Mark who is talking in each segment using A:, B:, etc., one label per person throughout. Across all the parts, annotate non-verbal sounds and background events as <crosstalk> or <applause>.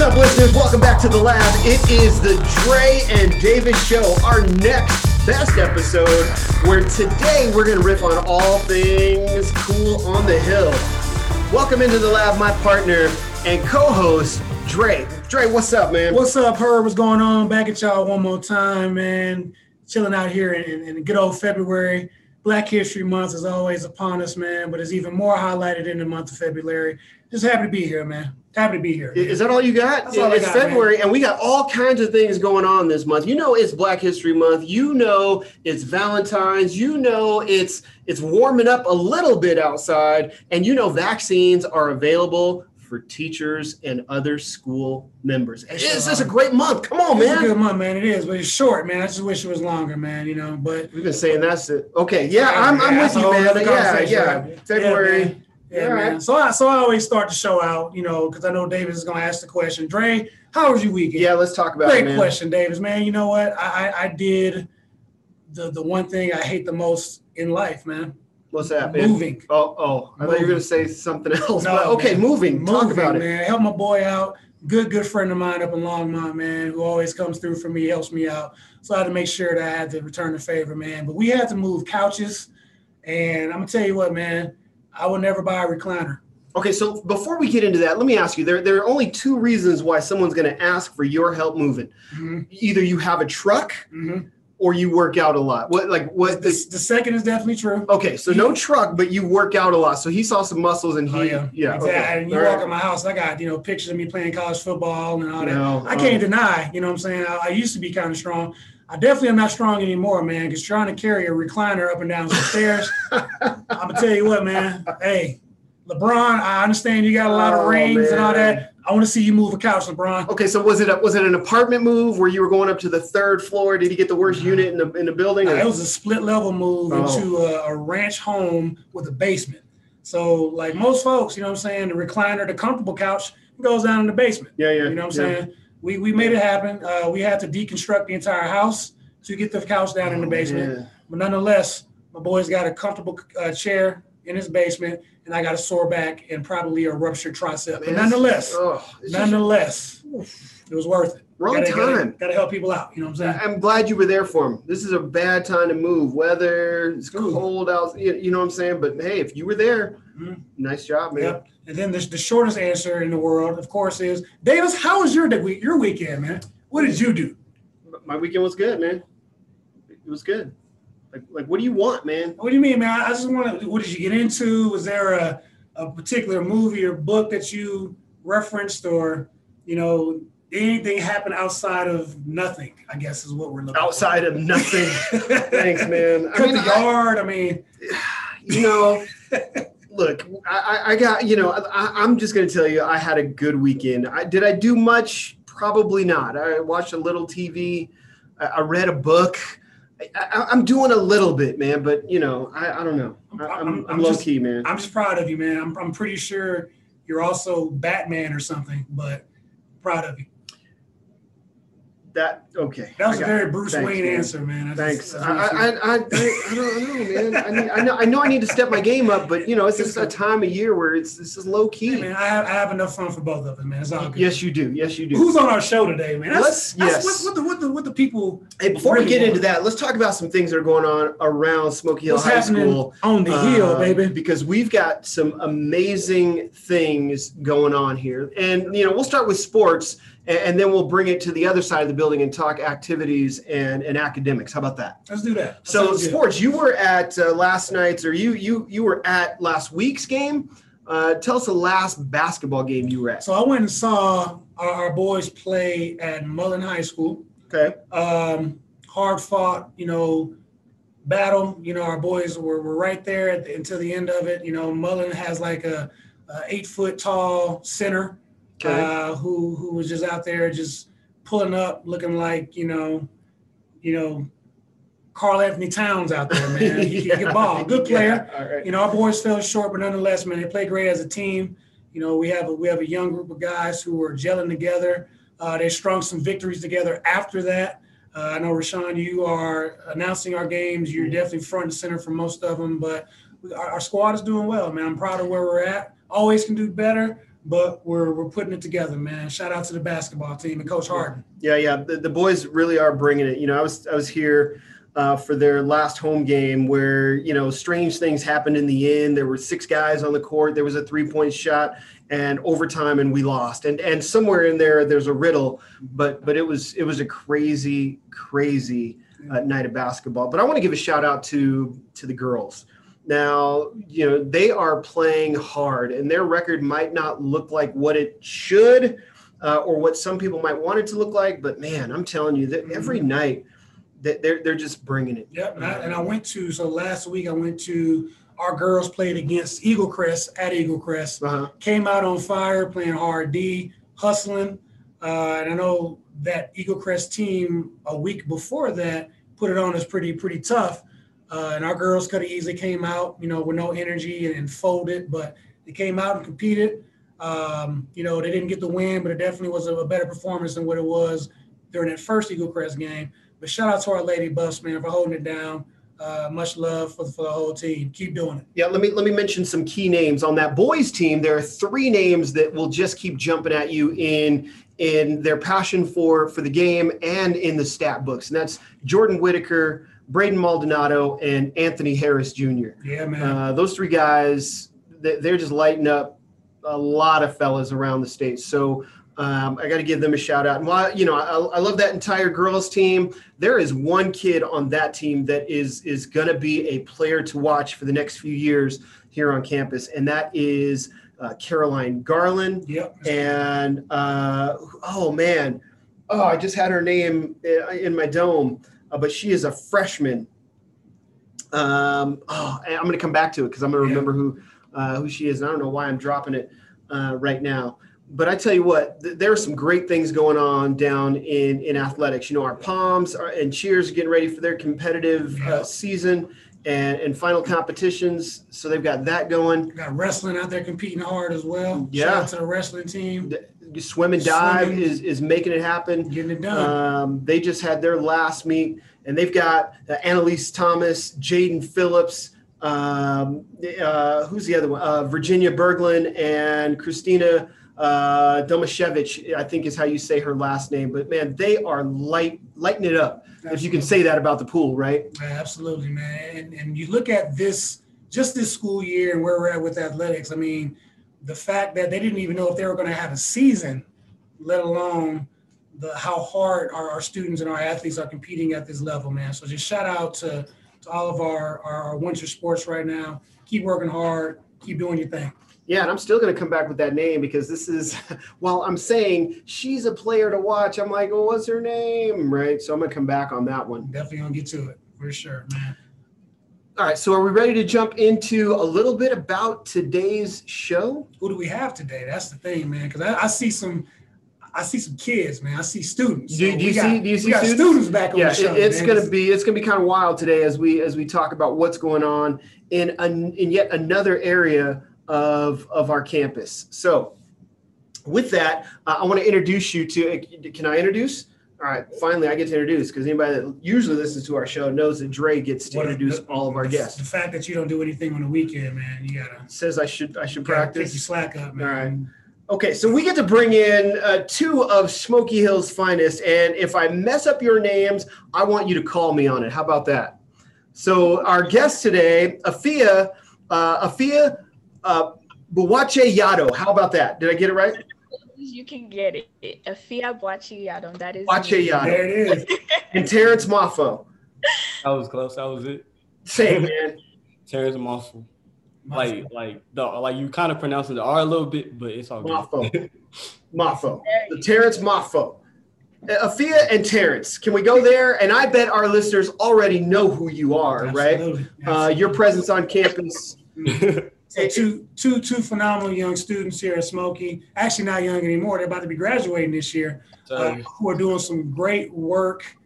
A: What's up, listeners? Welcome back to the lab. It is the Dre and Davis show, our next best episode, where today we're going to riff on all things cool on the hill. Welcome into the lab, my partner and co-host Dre. Dre, what's up, man?
B: What's up, Herb? What's going on? Back at y'all one more time, man. Chilling out here in, in good old February. Black History Month is always upon us, man, but it's even more highlighted in the month of February. Just happy to be here, man. Happy to be here.
A: Is that all you got?
B: That's all
A: it's
B: got,
A: February,
B: man.
A: and we got all kinds of things going on this month. You know, it's Black History Month. You know, it's Valentine's. You know, it's it's warming up a little bit outside, and you know, vaccines are available for teachers and other school members. It's just a great month. Come on, man.
B: It's a good month, man. It is, but it's short, man. I just wish it was longer, man. You know, but
A: We've been saying that's it. Okay, yeah, I'm, I'm with you, man. Yeah, yeah. February.
B: Yeah, man. Yeah,
A: All
B: man.
A: right.
B: So I so I always start the show out, you know, because I know Davis is gonna ask the question. Dre, how was your weekend?
A: Yeah, let's talk about
B: Great
A: it, man.
B: question, Davis. Man, you know what? I, I I did the the one thing I hate the most in life, man.
A: What's that, man?
B: Moving.
A: Oh, oh, I thought you were going to say something else.
B: No,
A: but okay,
B: man.
A: moving. Talk
B: Moving,
A: about it.
B: man. Help my boy out. Good, good friend of mine up in Longmont, man, who always comes through for me, helps me out. So I had to make sure that I had to return the favor, man. But we had to move couches, and I'm gonna tell you what, man. I would never buy a recliner.
A: Okay, so before we get into that, let me ask you: there, there are only two reasons why someone's going to ask for your help moving.
B: Mhm,
A: Either you have a truck,
B: mhm.
A: or you work out a lot. What, like, what?
B: the, the second is definitely true.
A: okay, so no truck, but you work out a lot. So he saw some muscles, and he,
B: Oh yeah,
A: yeah,
B: Exactly.
A: okay.
B: And you
A: All
B: walk
A: right.
B: in my house, I got you know pictures of me playing college football and all that.
A: No,
B: I can't
A: oh.
B: deny, you know what I'm saying? I, I used to be kind of strong. I definitely am not strong anymore, man, because trying to carry a recliner up and down some stairs, <laughs> I'm gonna tell you what, man. Hey, LeBron, I understand you got a lot of
A: Oh,
B: rings and all that. I want to see you move a couch, LeBron.
A: Okay, so was it a, was it an apartment move where you were going up to the third floor? Did he get the worst unit in the in the building?
B: It was a split level move
A: Oh.
B: into a, a ranch home with a basement. So, like most folks, you know what I'm saying, the recliner, the comfortable couch goes down in the basement.
A: yeah, yeah.
B: You know what I'm
A: yeah.
B: saying? We we made it happen. Uh, we had to deconstruct the entire house to get the couch down in the
A: Oh,
B: basement.
A: man.
B: But nonetheless, my boy's got a comfortable uh, chair in his basement, and I got a sore back and probably a ruptured tricep. But nonetheless,
A: oh, it's just-
B: nonetheless, it was worth it.
A: Wrong
B: gotta,
A: time.
B: Gotta, gotta help people out. You know what I'm saying?
A: I'm glad you were there for him. This is a bad time to move. Weather, it's
B: Ooh.
A: cold out. You, know what I'm saying? But hey, if you were there,
B: Mhm.
A: nice job, man.
B: Yep. And then the, the shortest answer in the world, of course, is Davis. How was your week? Your weekend, man? What did you do?
A: My weekend was good, man. It was good. Like, like, what do you want, man?
B: What do you mean, man? I just want to. What did you get into? Was there a, a particular movie or book that you referenced, or you know, anything happen outside of nothing? I guess is what we're looking.
A: Outside of nothing. <laughs> Thanks, man. I
B: Cut
A: mean,
B: the yard. I, mean,
A: you know, <laughs> look, I, I- I got, you know, I, I'm just going to tell you, I had a good weekend. I, did I do much? Probably not. I watched a little TV. I, I read a book. I, I, I'm doing a little bit, man, but you know, I, I don't know. I, I'm,
B: I'm-
A: I'm,
B: I'm
A: low
B: just-
A: key, man.
B: I'm just proud of you, man. I'm, I'm pretty sure you're also Batman or something, but proud of you.
A: That okay.
B: That was a very
A: it.
B: Bruce
A: Thanks,
B: Wayne
A: man.
B: answer, man. I
A: Thanks.
B: just-
A: I,
B: I
A: I, I, don't know, man. I, need, I know I know I need to step my game up, but you know, it's just a time of year where it's this is low key.
B: Hey, man, I have, I have enough fun for both of us, man. It's all good.
A: Yes, you do. Yes, you do.
B: Who's on our show today, man? That's,
A: Let's-
B: that's
A: yes.
B: what, what, the, what, the, what the people.
A: Hey, before we
B: really
A: get into that, let's talk about some things that are going on around Smoky Hill
B: What's
A: High School.
B: on the hill,
A: uh,
B: baby?
A: Because we've got some amazing things going on here. And, you know, we'll start with sports and, and then we'll bring it to the other side of the building and talk activities and, and academics. How about that?
B: Let's do that. That
A: So
B: sounds good.
A: sports, you were at uh, last night's or you you you were at last week's game. Uh, tell us the last basketball game you were at.
B: So I went and saw our, our boys play at Mullen High School.
A: Okay.
B: Um, hard fought, you know, battle. You know, our boys were, were right there at the, until the end of it. You know, Mullen has like a, a eight foot tall center
A: Okay.
B: uh, who who was just out there just pulling up, looking like you know, you know, Karl-Anthony Towns out there, man. He, he can <laughs> ball, good player.
A: Yeah, right.
B: You know, our boys fell short, but nonetheless, man, they play great as a team. You know, we have a we have a young group of guys who are gelling together. Uh, they strung some victories together after that. Uh, I know, Rashawn, you are announcing our games. You're definitely front and center for most of them, but our, our squad is doing well, man. I'm proud of where we're at. Always can do better, but we're we're putting it together, man. Shout out to the basketball team and Coach Harden.
A: Yeah, yeah, the, the boys really are bringing it. You know, I was I was here uh, for their last home game where you know strange things happened in the end. There were six guys on the court. There was a three point shot and overtime, and we lost. And and somewhere in there, there's a riddle, but but it was it was a crazy crazy uh, night of basketball. But I want to give a shout out to to the girls. Now, you know, they are playing hard, and their record might not look like what it should. Uh, or what some people might want it to look like, but man, I'm telling you that every
B: Mm-hmm.
A: night they're they're just bringing it.
B: Yep. And I, and I went to so last week I went to our girls played against Eaglecrest at Eaglecrest.
A: Uh-huh.
B: Came out on fire, playing hard D, hustling. Uh, and I know that Eaglecrest team a week before that put it on as pretty pretty tough. Uh, and our girls could have easily came out, you know, with no energy and, and folded, but they came out and competed. Um, you know, they didn't get the win, but it definitely was a, a better performance than what it was during that first Eaglecrest game. But shout out to our Lady Buffs, man, for holding it down. Uh, much love for, for the whole team. Keep doing it.
A: Yeah, let me let me mention some key names on that boys team. There are three names that will just keep jumping at you in in their passion for for the game and in the stat books, and that's Jordan Whitaker, Braden Maldonado, and Anthony Harris Jr.
B: Yeah, man.
A: Uh, those three guys, they- they're just lighting up a lot of fellas around the state. So um, I got to give them a shout out. And while you know, I, I love that entire girls team. There is one kid on that team that is is going to be a player to watch for the next few years here on campus, and that is uh, Caroline Garland.
B: yep.
A: And uh, oh man, oh I just had her name in my dome, uh, but she is a freshman. Um, oh, I'm going to come back to it because I'm going to remember who uh, who she is. And I don't know why I'm dropping it uh, right now. But I tell you what, th- there are some great things going on down in in athletics. You know, our Poms are, and Cheers are getting ready for their competitive uh, season and and final competitions. So they've got that going.
B: Got wrestling out there competing hard as well.
A: Yeah.
B: Shout out to the wrestling team
A: Swim and dive
B: Swimming.
A: is is making it happen.
B: getting it done.
A: Um, they just had their last meet, and they've got uh, Annalise Thomas, Jaden Phillips, um, uh, who's the other one? Uh, Virginia Berglund and Christina uh, Domashevich, I think is how you say her last name. But man, they are light lighting it up. If you can say that about the pool, right?
B: Absolutely, man. And, and you look at this, just this school year and where we're at with athletics. I mean, the fact that they didn't even know if they were going to have a season, let alone the how hard our, our students and our athletes are competing at this level, man. So just shout out to, to all of our, our winter sports right now. Keep working hard. Keep doing your thing.
A: Yeah, and I'm still going to come back with that name because this is, <laughs> while I'm saying she's a player to watch, I'm like, well, what's her name? Right. So I'm going to come back on that one.
B: Definitely gonna get to it for sure, man.
A: All right. So are we ready to jump into a little bit about today's show?
B: Who do we have today? That's the thing, man. Because I, I see some, I see some kids, man. I see students.
A: Do-
B: So
A: do
B: we
A: you
B: got-
A: see- do you see students?
B: students back on
A: Yeah,
B: the show?
A: it- it's
B: man.
A: going to be it's going to be kind of wild today as we as we talk about what's going on in an, in yet another area of of our campus. So, with that, uh, I want to introduce you to. Can I introduce? All right, finally, I get to introduce because anybody that usually listens to our show knows that Dre gets to
B: What
A: introduce
B: the-
A: all of our
B: the-
A: guests.
B: The fact that you don't do anything on the weekend, man, you gotta,
A: Says I should I should
B: gotta take your slack up, man.
A: All right. Okay, so we get to bring in uh, two of Smoky Hill's finest, and if I mess up your names, I want you to call me on it. How about that? So our guest today, Afia, uh, Afia uh, Buwache Yado. How about that? Did I get it right?
C: You can get it. Afia Boakye-Yiadom. That is
A: Boache
C: me.
A: Yadom.
B: There it is. <laughs>
A: And Terrence Moffo.
D: That was close. That was it.
A: Same man.
D: Terrence Mossel. Like, like the like you kind of pronouncing the R a little bit, but it's all good.
A: Moffo. <laughs> Moffo. The
C: you
A: Terrence Moffo. Uh, Afia and Terrence. Can we go there? And I bet our listeners already know who you are, right?
B: Absolutely.
A: Uh, your presence on campus. <laughs>
B: So two, two, two phenomenal young students here at Smoky. Actually, not young anymore. They're about to be graduating this year. uh, who are doing some great work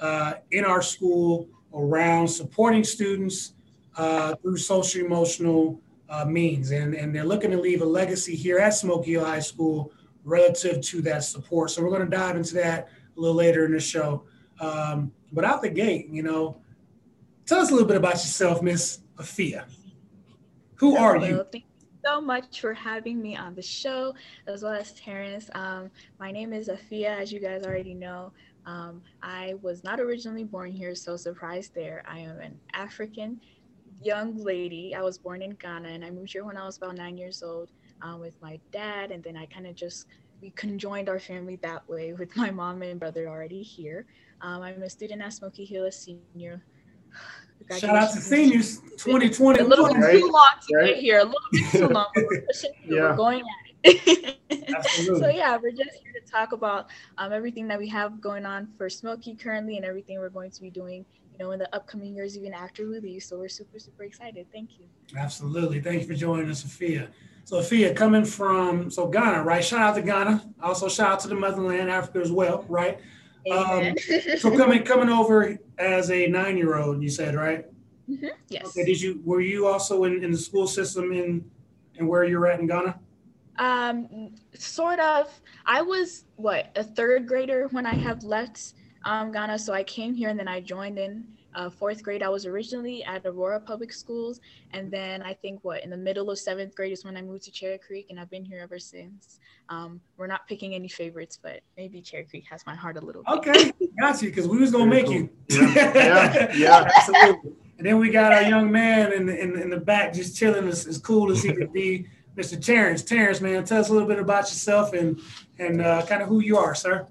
B: uh, in our school around supporting students uh, through social emotional uh, means. And, and they're looking to leave a legacy here at Smoky Hill High School relative to that support. So we're going to dive into that a little later in the show. Um, but out the gate, you know, tell us a little bit about yourself, Miss Afia. Who are you?
C: Thank you so much for having me on the show, as well as Terrence. Um, my name is Afia, as you guys already know. Um, I was not originally born here, so surprised there. I am an African young lady. I was born in Ghana, and I moved here when I was about nine years old um, with my dad, and then I kind of just we conjoined our family that way with my mom and brother already here. Um, I'm a student at Smoky Hill, a senior.
B: Shout out to seniors 2020.
C: A little bit
A: Right,
C: too long to
A: right.
C: get here, a little bit too long. We're <laughs> pushing through,
A: Yeah.
C: We're going at it. <laughs> So yeah, we're just here to talk about um, everything that we have going on for Smoky currently and everything we're going to be doing, you know, in the upcoming years, even after we leave. So we're super, super excited. Thank you.
B: Absolutely. Thank you for joining us, Sophia. Sophia, coming from so Ghana, right? Shout out to Ghana. Also, shout out to the motherland, Africa as well, right?
C: Amen. <laughs>
B: So, coming coming over as a nine year old, you said, right?
C: Mhm, yes.
B: Okay. Did you were you also in, in the school system in and where you're at in Ghana?
C: Um, sort of. I was what a third grader when I have left um, Ghana, so I came here and then I joined in uh, fourth grade. I was originally at Aurora Public Schools, and then I think what in the middle of seventh grade is when I moved to Cherry Creek, and I've been here ever since. Um, we're not picking any favorites, but maybe Cherry Creek has my heart a little. bit.
B: Okay, got you, because we was gonna make
A: cool.
B: you.
A: Yeah, yeah, <laughs> absolutely.
B: And then we got our young man in the, in, the- in the back just chilling as, as cool as he could be, Mr. Terrence. Terrence, man, tell us a little bit about yourself and and uh, kind of who you are, sir.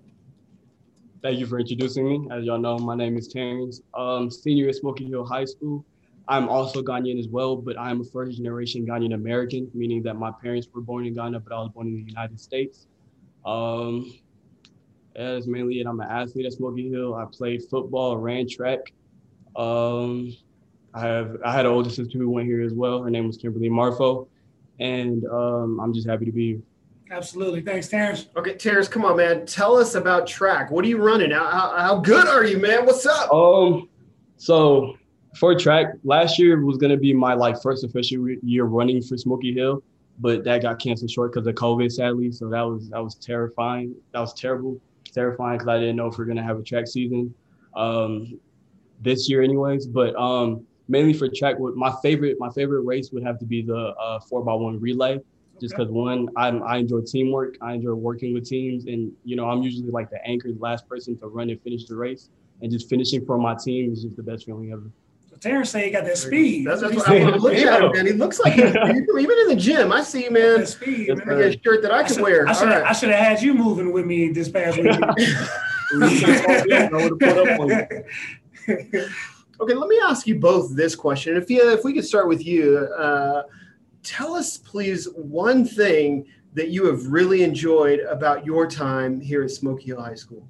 D: Thank you for introducing me. As y'all know, my name is Terrence, um, senior at Smoky Hill High School. I'm also Ghanaian as well, but I'm a first generation Ghanaian American, meaning that my parents were born in Ghana, but I was born in the United States. Um, that's mainly it. I'm an athlete at Smoky Hill. I played football, ran track. Um, I have I had an older sister who went here as well. Her name was Kimberly Marfo, and um, I'm just happy to be here.
B: Absolutely. Thanks, Terrence.
A: Okay, Terrence, come on, man. Tell us about track. What are you running? How, how, how good are you, man? What's up?
D: Um, so for track, last year was gonna be my like first official year running for Smoky Hill, but that got canceled short because of COVID, sadly. So that was that was terrifying. That was terrible, terrifying because I didn't know if we are gonna have a track season, um, this year, anyways. But um, mainly for track, what my favorite my favorite race would have to be the uh, four by one relay. Just because one, I'm, I enjoy teamwork. I enjoy working with teams, and you know, I'm usually like the anchor, the last person to run and finish the race. And just finishing for my team is just the best feeling ever.
B: So Terrence said he got that speed.
A: That's, that's
B: he
A: what
B: said.
A: I'm looking at him, man. He looks like <laughs> he's, even in the gym. I see, man.
B: That speed,
D: Yes,
B: man.
A: Let me get a shirt that I
B: I
A: can
B: should,
A: wear.
B: I should,
A: right.
B: I should have had you moving with me this past week. <laughs>
D: I would've put up on you. <laughs>
A: Okay, let me ask you both this question. If you, if we could start with you, uh, tell us, please, one thing that you have really enjoyed about your time here at Smoky Hill High School.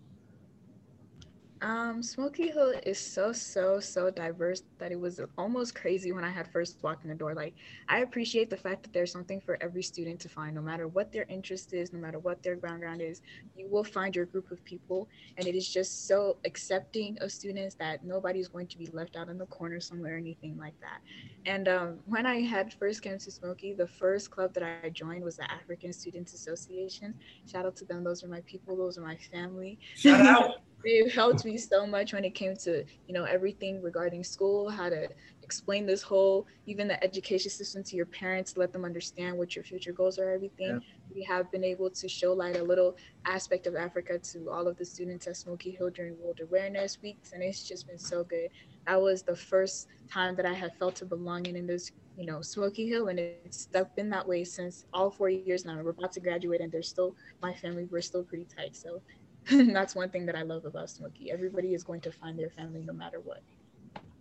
C: Um, Smoky Hill is so, so, so diverse that it was almost crazy when I had first walked in the door. Like, I appreciate the fact that there's something for every student to find, no matter what their interest is, no matter what their background is, you will find your group of people. And it is just so accepting of students that nobody's going to be left out in the corner somewhere or anything like that. And um, when I had first came to Smoky, the first club that I joined was the African Students Association. Shout out to them. Those are my people. Those are my family
B: Shout out. <laughs>
C: they've helped me so much when it came to you know everything regarding school how to explain this whole even the education system to your parents let them understand what your future goals are everything.
A: Yeah.
C: we have been able to show light a little aspect of africa to all of the students at smoky hill during world awareness weeks and it's just been so good. That was the first time that i had felt a belonging in this you know smoky hill and it's stuck been that way since all four years now. We're about to graduate and they're still my family we're still pretty tight so <laughs> that's one thing that I love about Smoky. Everybody is going to find their family no matter what.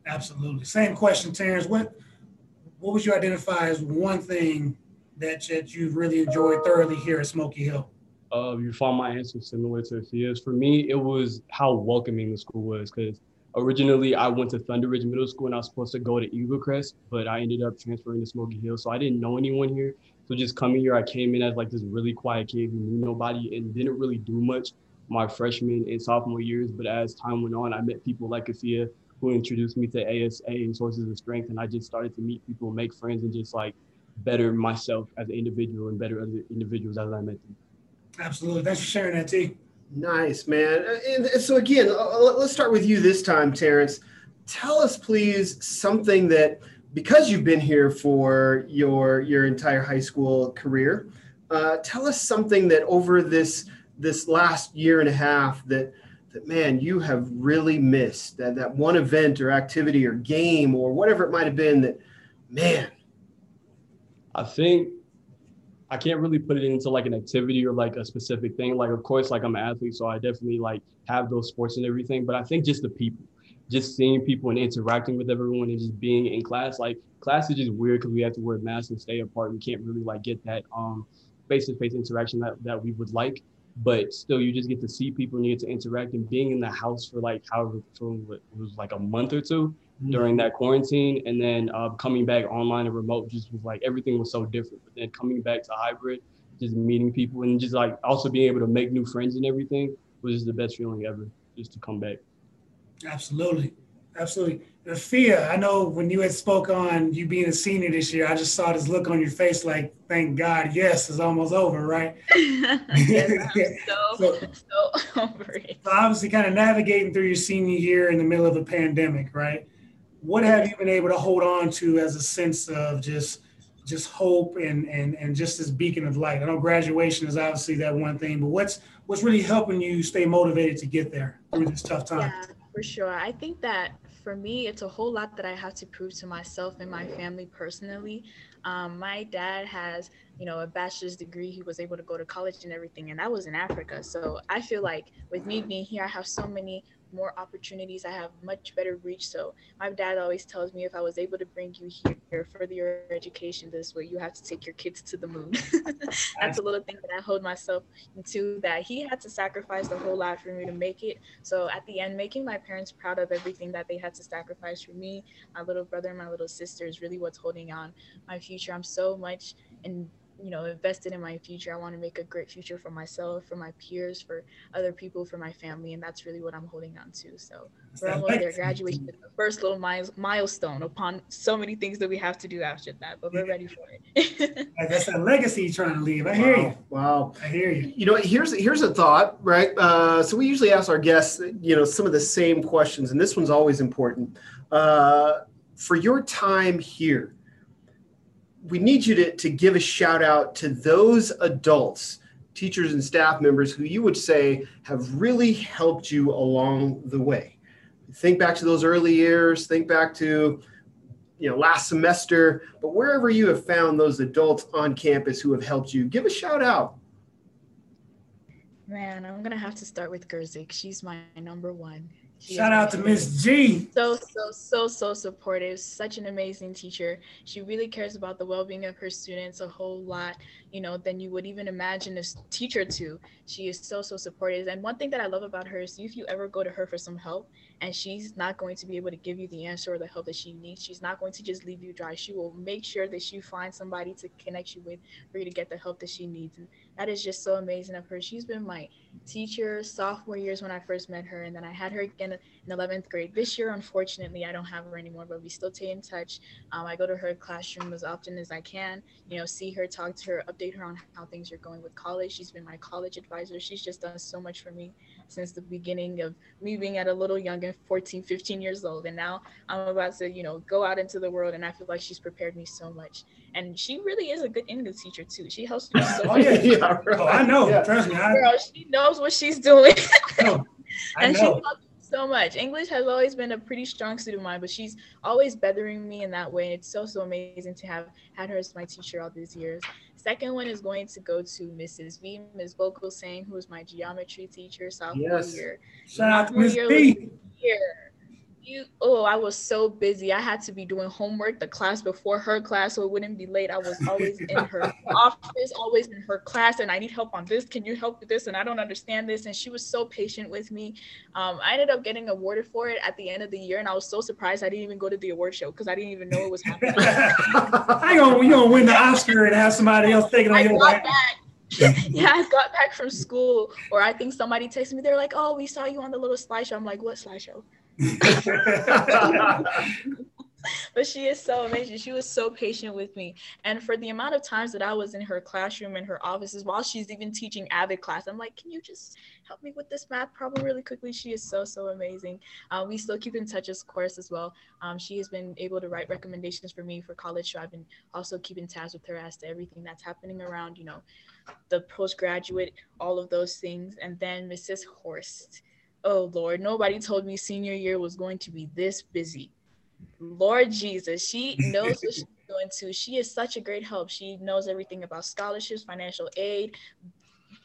B: Absolutely. Same question, Terrence. What what would you identify as one thing that, that you've really enjoyed thoroughly here at Smoky Hill?
D: Uh, you found my answer similar to Thea's. For me, it was how welcoming the school was because originally I went to Thunder Ridge Middle School and I was supposed to go to Eaglecrest, but I ended up transferring to Smoky Hill. So I didn't know anyone here. So just coming here, I came in as like this really quiet kid who knew nobody and didn't really do much my freshman and sophomore years. But as time went on, I met people like Afia who introduced me to ASA and sources of strength. And I just started to meet people, make friends, and just like better myself as an individual and better other individuals as I met them.
B: Absolutely. Thanks for sharing that, T.
A: Nice, man. And and so again, uh, let- let's start with you this time, Terrence. Tell us, please, something that because you've been here for your your entire high school career, uh, tell us something that over this this last year and a half that that man you have really missed that that one event or activity or game or whatever it might have been that man
D: I think I can't really put it into like an activity or like a specific thing. Like, of course, like I'm an athlete, so I definitely like have those sports and everything. But I think just the people, just seeing people and interacting with everyone and just being in class. Like, class is just weird because we have to wear masks and stay apart. We can't really like get that um face-to-face interaction that, that we would like. But still, you just get to see people and you get to interact. And being in the house for like however for it was like a month or two, during that quarantine and then uh, coming back online and remote just was like everything was so different. But then coming back to hybrid just meeting people and just like also being able to make new friends and everything was just the best feeling ever just to come back.
B: Absolutely absolutely Fia, I know when you had spoke on you being a senior this year, I just saw this look on your face like, thank God, yes, it's almost over, right? <laughs>
C: yes, so, <laughs> so, so over it.
B: So obviously kind of navigating through your senior year in the middle of a pandemic, right? what have you been able to hold on to as a sense of just just hope and and and just this beacon of light? I know graduation is obviously that one thing, but what's what's really helping you stay motivated to get there through this tough time?
C: Yeah, for sure. I think that for me, it's a whole lot that I have to prove to myself and my family personally. Um, my dad has, you know, a bachelor's degree. He was able to go to college and everything, and that was in Africa. So I feel like with me being here, I have so many more opportunities. I have much better reach. So my dad always tells me if I was able to bring you here, further your education this way, you have to take your kids to the moon. <laughs> That's a little thing that I hold myself into that he had to sacrifice the whole lot for me to make it. So at the end, making my parents proud of everything that they had to sacrifice for me, my little brother and my little sister is really what's holding on my future. I'm so much in you know invested in my future. I want to make a great future for myself for my peers for other people for my family and that's really what i'm holding on to. So we're almost there. graduation is the first little milestone upon so many things that we have to do after that but we're ready for
B: it. <laughs> That's a legacy you're trying to leave. I hear
A: wow.
B: you
A: wow.
B: I hear you.
A: You know here's here's a thought right? Uh, so we usually ask our guests you know some of the same questions and this one's always important. Uh, for your time here we need you to, to give a shout out to those adults, teachers and staff members who you would say have really helped you along the way. Think back to those early years, think back to you know last semester, but wherever you have found those adults on campus who have helped you, give a shout out.
C: Man, I'm gonna have to start with Gerzik. She's my number one.
B: Shout out to Miss G.
C: So, so, so, so supportive. Such an amazing teacher. She really cares about the well being of her students a whole lot, you know, than you would even imagine a teacher to. She is so, so supportive. And one thing that I love about her is if you ever go to her for some help and she's not going to be able to give you the answer or the help that she needs, she's not going to just leave you dry. She will make sure that you find somebody to connect you with for you to get the help that she needs. And that is just so amazing of her. She's been my teacher sophomore years when I first met her, and then I had her again in 11th grade. This year, unfortunately, I don't have her anymore, but we still stay in touch. Um, I go to her classroom as often as I can, you know, see her, talk to her, update her on how things are going with college. She's been my college advisor. She's just done so much for me since the beginning of me being at a little younger, 14, 15 years old. And now I'm about to, you know, go out into the world, and I feel like she's prepared me so much. And she really is a good English teacher, too. She helps me so <laughs>
B: oh, yeah, yeah, right. oh, I know. Yeah. Trust me. I...
C: Girl, she knows what she's doing.
B: no, I <laughs>
C: and
B: know.
C: she loves so much. English has always been a pretty strong suit of mine, but she's always bettering me in that way. It's so so amazing to have had her as my teacher all these years. Second one is going to go to Mrs. V, Ms. Vocal saying who was my geometry teacher sophomore
A: yes.
C: year.
B: Shout out to Miss V.
C: Year you oh i was so busy. I had to be doing homework the class before her class so it wouldn't be late. I was always in her <laughs> office always in her class and i need help on this. Can you help with this? And i don't understand this. And she was so patient with me. Um, i ended up getting awarded for it at the end of the year and i was so surprised i didn't even go to the award show because i didn't even know it was happening. <laughs>
B: I gonna you gonna win the oscar and have somebody else take it on your back. <laughs>
C: Yeah, I got back from school, or I think somebody texted me. They're like, "Oh, we saw you on the little slideshow." I'm like, "What slideshow?" <laughs> but she is so amazing. She was so patient with me. And for the amount of times that I was in her classroom and her offices while she's even teaching AVID class, I'm like, can you just help me with this math problem really quickly? She is so, so amazing. Uh, we still keep in touch, of course, as well. Um, she has been able to write recommendations for me for college. So I've been also keeping tabs with her as to everything that's happening around, you know, the postgraduate, all of those things. And then Mrs. Horst. Oh Lord, nobody told me senior year was going to be this busy. Lord Jesus, she knows what she's <laughs> doing too. She is such a great help. She knows everything about scholarships, financial aid.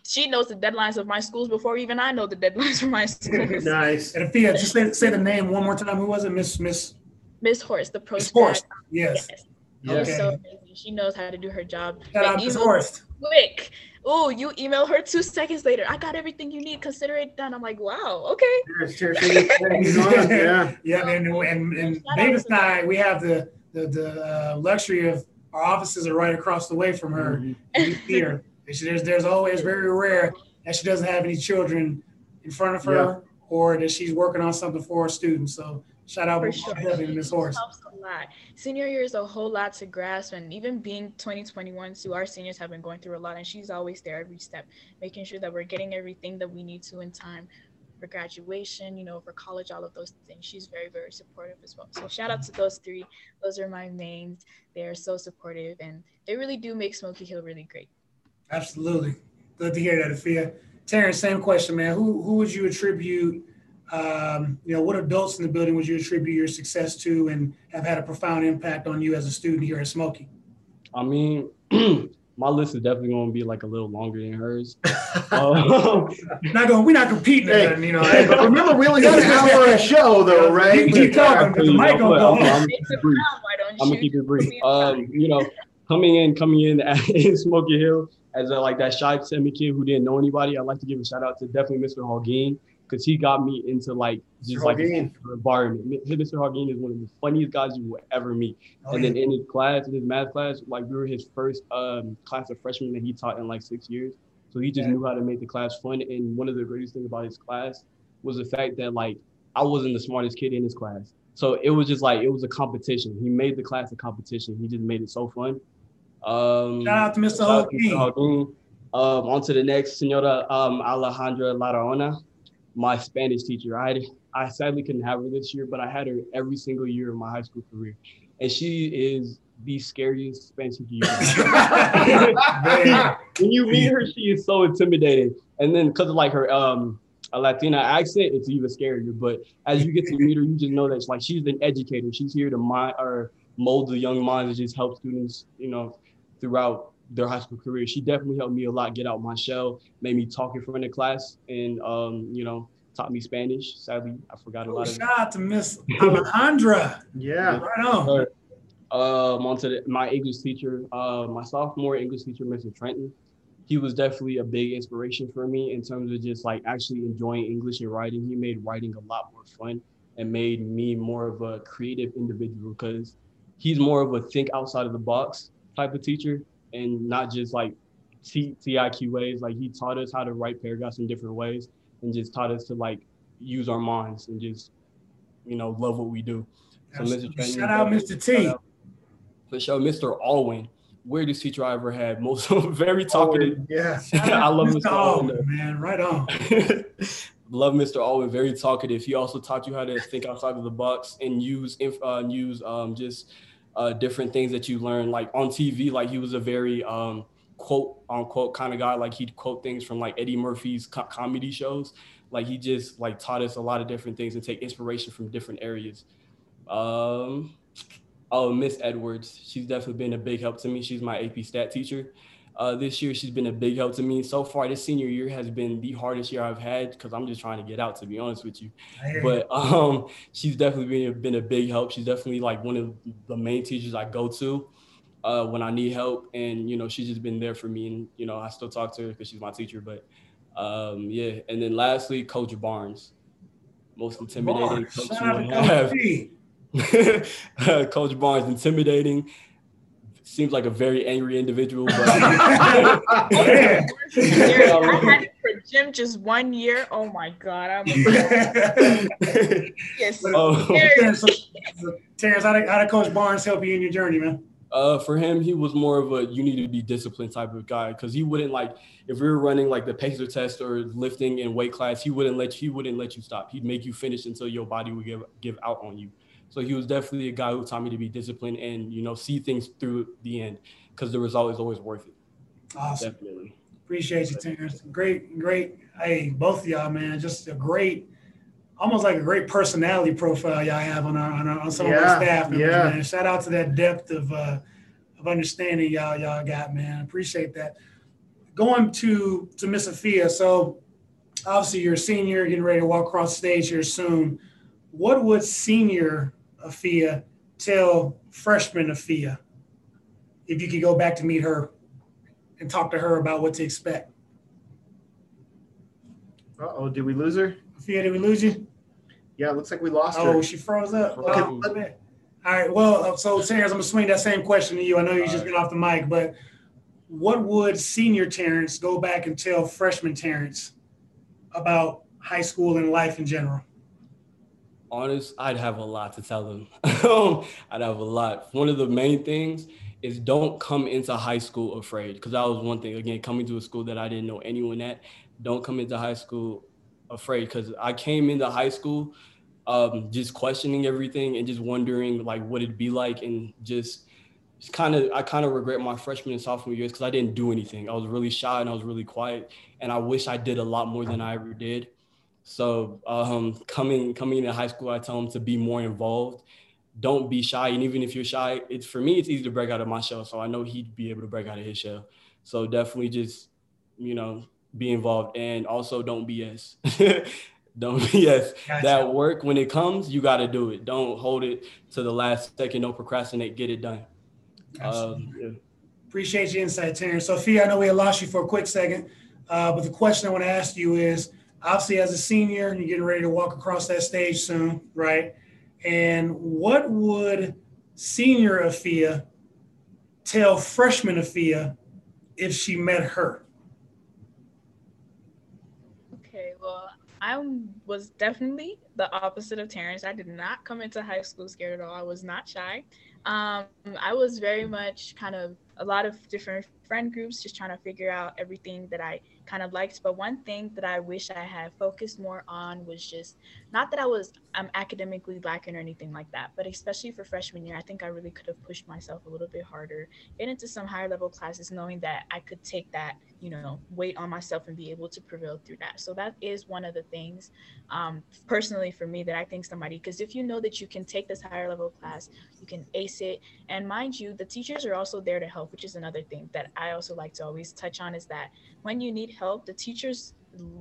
C: She knows the deadlines of my schools before even I know the deadlines for my <laughs> schools.
A: nice.
B: And Afia, just say, say the name one more time. Who was it? Miss Miss
C: Miss Horst, the
B: Miss
C: post
B: Horst. Yes.
C: Yes.
A: Yeah.
C: She's so amazing. She knows how to do her job.
B: Shout out Miss
C: email-
B: Horst.
C: Quick. Oh, you email her two seconds later. I got everything you need. Consider it done. I'm like, wow, okay.
A: Cheers, cheers, cheers. Yeah.
B: Yeah, and and, and Davis and I, we have the the, the uh, luxury of our offices are right across the way from her.
A: Mhm.
B: We see her. And she, there's there's always very rare that she doesn't have any children in front of her or that she's working on something for her students. So shout out
C: For
B: to
C: sure.
B: Miss Horst.
C: helps a lot. Senior year is a whole lot to grasp, and even being 2021, so our seniors have been going through a lot, and she's always there every step, making sure that we're getting everything that we need to in time for graduation, you know, for college, all of those things. She's very, very supportive as well. So shout out to those three. Those are my mains. They are so supportive, and they really do make Smoky Hill really great.
B: Absolutely. Good to hear that, Afia. Terrence, same question, man. Who who would you attribute, um, you know, what adults in the building would you attribute your success to and have had a profound impact on you as a student here at Smoky?
D: I mean, <clears throat> my list is definitely going to be like a little longer than hers. <laughs> Um,
B: Not going, we're not competing,
A: Hey,
B: again, you know.
A: Hey, but <laughs> remember, we only got an hour of show, though, right?
B: You keep talking, because the mic
D: I'm
B: gonna
D: gonna-
B: go
D: I'm
B: off.
C: It's a
D: gonna- brief.
C: crown, why don't
D: I'm gonna keep it brief.
C: Put me in front.
D: Um, you know, coming in, coming in <laughs> in Smoky Hill as a, like that shy timid kid who didn't know anybody. I'd like to give a shout out to definitely Mr. Hallgeen because he got me into like just
A: Mr.
D: like environment. Mr. Hallgeen is one of the funniest guys you will ever meet.
B: Oh,
D: and
B: yeah.
D: then in his class, in his math class, like we were his first um, class of freshmen that he taught in like six years. So he just
B: Yeah.
D: knew how to make the class fun. And one of the greatest things about his class was the fact that like I wasn't the smartest kid in his class. So it was just like it was a competition. He made the class a competition. He just made it so fun. Um,
B: Shout out to Mr.
D: shout out to Mr.
B: Hallgeen.
D: Hallgeen. Um, on to the next, Senora um, Alejandra Larona, my Spanish teacher. I I sadly couldn't have her this year, but I had her every single year of my high school career, and she is the scariest Spanish teacher you can. <laughs> <laughs>
B: Man.
D: when you meet her, she is so intimidating. And then because of like her um a Latina accent, it's even scarier. But as you get to meet her, you just know that like she's an educator. She's here to mind or mold the young minds and just help students, you know, throughout their high school career. She definitely helped me a lot get out my shell, made me talk in front of class, and um, you know, taught me Spanish. Sadly, I forgot a
B: Oh,
D: lot of it.
B: shout out to Miss Alejandra.
A: Yeah.
B: Right on.
D: um, onto the, my English teacher, uh, my sophomore English teacher, Mr. Trenton. He was definitely a big inspiration for me in terms of just like actually enjoying English and writing. He made writing a lot more fun and made me more of a creative individual because he's more of a think outside of the box type of teacher and not just like T- TIQ ways. Like he taught us how to write paragraphs in different ways and just taught us to like use our minds and just, you know, love what we do. So Mr. Trenton,
B: Shout out Mr. T.
D: out for sure, Mr. Alwyn, weirdest teacher I ever had. Most of them <laughs> very talkative.
A: Yeah. <laughs>
D: I love
B: Mr.
D: Mr. Alwyn,
B: man. Right on. <laughs>
D: love Mr. Alwyn. Very talkative. He also taught you how to think outside of the box and use uh, use um, just uh, different things that you learn. Like on TV, like he was a very um, quote unquote kind of guy. Like he'd quote things from like Eddie Murphy's co- comedy shows. Like he just like taught us a lot of different things and take inspiration from different areas. Um, oh, Miss Edwards, she's definitely been a big help to me. She's my AP Stat teacher. Uh, this year, she's been a big help to me. So far, this senior year has been the hardest year I've had because I'm just trying to get out, to be honest with you.
B: I hear you.
D: But um, she's definitely been, been a big help. She's definitely like one of the main teachers I go to uh, when I need help. And, you know, she's just been there for me. And, you know, I still talk to her because she's my teacher. But um, yeah. And then lastly, Coach Barnes. Most intimidating
B: Barnes.
D: coach you
B: out
D: will
B: to
D: have. <laughs>
B: Coach
D: Barnes, intimidating. Seems like a very angry individual, but
B: Yeah. <laughs>
C: I had it for gym just one year. Oh my god, I'm <laughs> yes.
D: Oh.
B: Terrence, Terrence, how did, how did Coach Barnes help you in your journey, man?
D: Uh, for him, he was more of a you need to be disciplined type of guy because he wouldn't like if we were running like the pacer test or lifting in weight class, he wouldn't let you, he wouldn't let you stop. He'd make you finish until your body would give give out on you. So he was definitely a guy who taught me to be disciplined and you know see things through the end because the result is always worth it.
B: Awesome.
D: Definitely.
B: Appreciate you, Terrence. Great, great. Hey, both of y'all, man, just a great, almost like a great personality profile y'all have on our on, our, on some of our staff members,
A: yeah.
B: man. Shout out to that depth of uh, of understanding y'all y'all got, man. Appreciate that. Going to to Miss Afia. So obviously you're a senior, getting ready to walk across the stage here soon. What would senior Afia tell freshman Afia if you could go back to meet her and talk to her about what to expect?
A: Uh oh, did we lose her?
B: Afia, did we lose you?
A: Yeah, it looks like we lost
B: Oh,
A: her.
B: Oh, she froze up.
A: Okay,
B: Oh. All right. Well, uh, so Terrence, I'm gonna swing that same question to you. I know you just got off the mic, but what would senior Terrence go back and tell freshman Terrence about high school and life in general?
D: Honest, I'd have a lot to tell them. <laughs> I'd have a lot. One of the main things is don't come into high school afraid because that was one thing. Again, coming to a school that I didn't know anyone at, don't come into high school afraid because I came into high school um, just questioning everything and just wondering like what it'd be like and just kind of I kind of regret my freshman and sophomore years because I didn't do anything. I was really shy and I was really quiet, and I wish I did a lot more than I ever did. So um, coming coming into high school, I tell them to be more involved. Don't be shy, and even if you're shy, it's for me. It's easy to break out of my shell. So I know he'd be able to break out of his shell. So definitely just you know be involved, and also don't BS. <laughs> don't BS.
B: Gotcha.
D: That work when it comes, you got to do it. Don't hold it to the last second. Don't procrastinate. Get it done. Um, yeah.
B: Appreciate your insight, Terrence. Sophia, I know we had lost you for a quick second, uh, but the question I want to ask you is obviously, as a senior, you're getting ready to walk across that stage soon, right? And what would senior Afia tell freshman Afia if she met her?
C: Okay, well, I was definitely the opposite of Terrence. I did not come into high school scared at all. I was not shy. Um, I was very much kind of a lot of different friend groups, just trying to figure out everything that I kind of liked. But one thing that I wish I had focused more on was just not that I was um, academically lacking or anything like that, but especially for freshman year, I think I really could have pushed myself a little bit harder, get into some higher level classes, knowing that I could take that, you know, wait on myself and be able to prevail through that. So that is one of the things, um, personally for me, that I think somebody, because if you know that you can take this higher level class, you can ace it, and mind you, the teachers are also there to help, which is another thing that I also like to always touch on is that when you need help, the teachers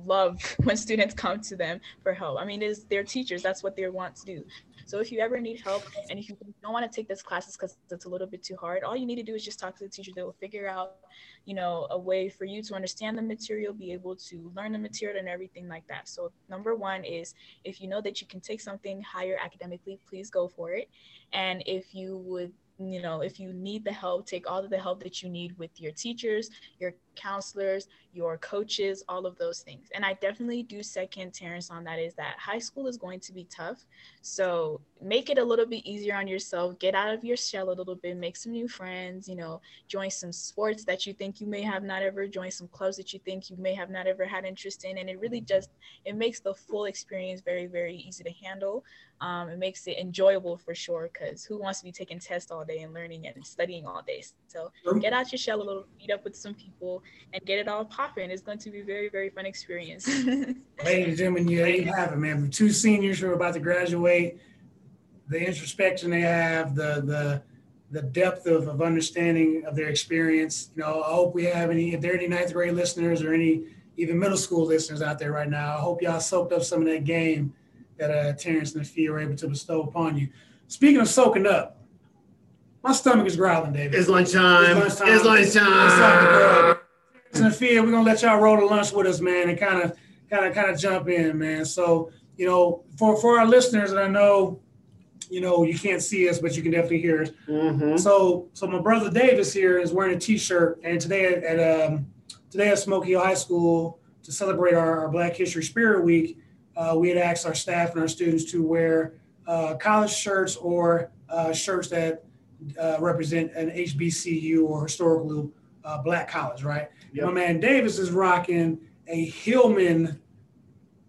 C: love <laughs> when students come to them for help. I mean, it's their teachers, that's what they want to do. So if you ever need help and if you don't want to take this classes because it's a little bit too hard, all you need to do is just talk to the teacher. They will figure out, you know, a way for you to understand the material, be able to learn the material and everything like that. So number one is if you know that you can take something higher academically, please go for it. And if you would you know if you need the help take all of the help that you need with your teachers your counselors your coaches all of those things. And i definitely do second terrence on that is that high school is going to be tough. So make it a little bit easier on yourself get out of your shell a little bit make some new friends you know join some sports that you think you may have not ever joined some clubs that you think you may have not ever had interest in. And it really just it makes the full experience very very easy to handle um, it makes it enjoyable for sure because who wants to be taking tests all day and learning and studying all day so get out your shell a little meet up with some people and get it all popping it's going to be a very very fun experience <laughs>
B: Ladies and gentlemen, you, have it, man. Two seniors who are about to graduate, the introspection they have, the the the depth of, of understanding of their experience. You know, I hope we have any, if there are any ninth grade listeners or any even middle school listeners out there right now, I hope y'all soaked up some of that game that uh, Terrence and Fee were able to bestow upon you. Speaking of soaking up, my stomach is growling, David.
A: It's lunchtime.
B: It's
A: It's
B: lunchtime.
A: lunchtime.
B: and Fia, we're gonna let y'all roll the lunch with us, man, and kind of, kind of, kind of jump in, man. So, you know, for for our listeners, and I know, you know, you can't see us, but you can definitely hear us.
A: Mhm.
B: So, so my brother Davis here is wearing a T-shirt, and today at, at um, today at Smoky Hill High School, to celebrate our, our Black History Spirit Week, uh, we had asked our staff and our students to wear uh, college shirts or uh, shirts that uh, represent an HBCU or historical uh, black college, right? Yep. My man Davis is rocking a Hillman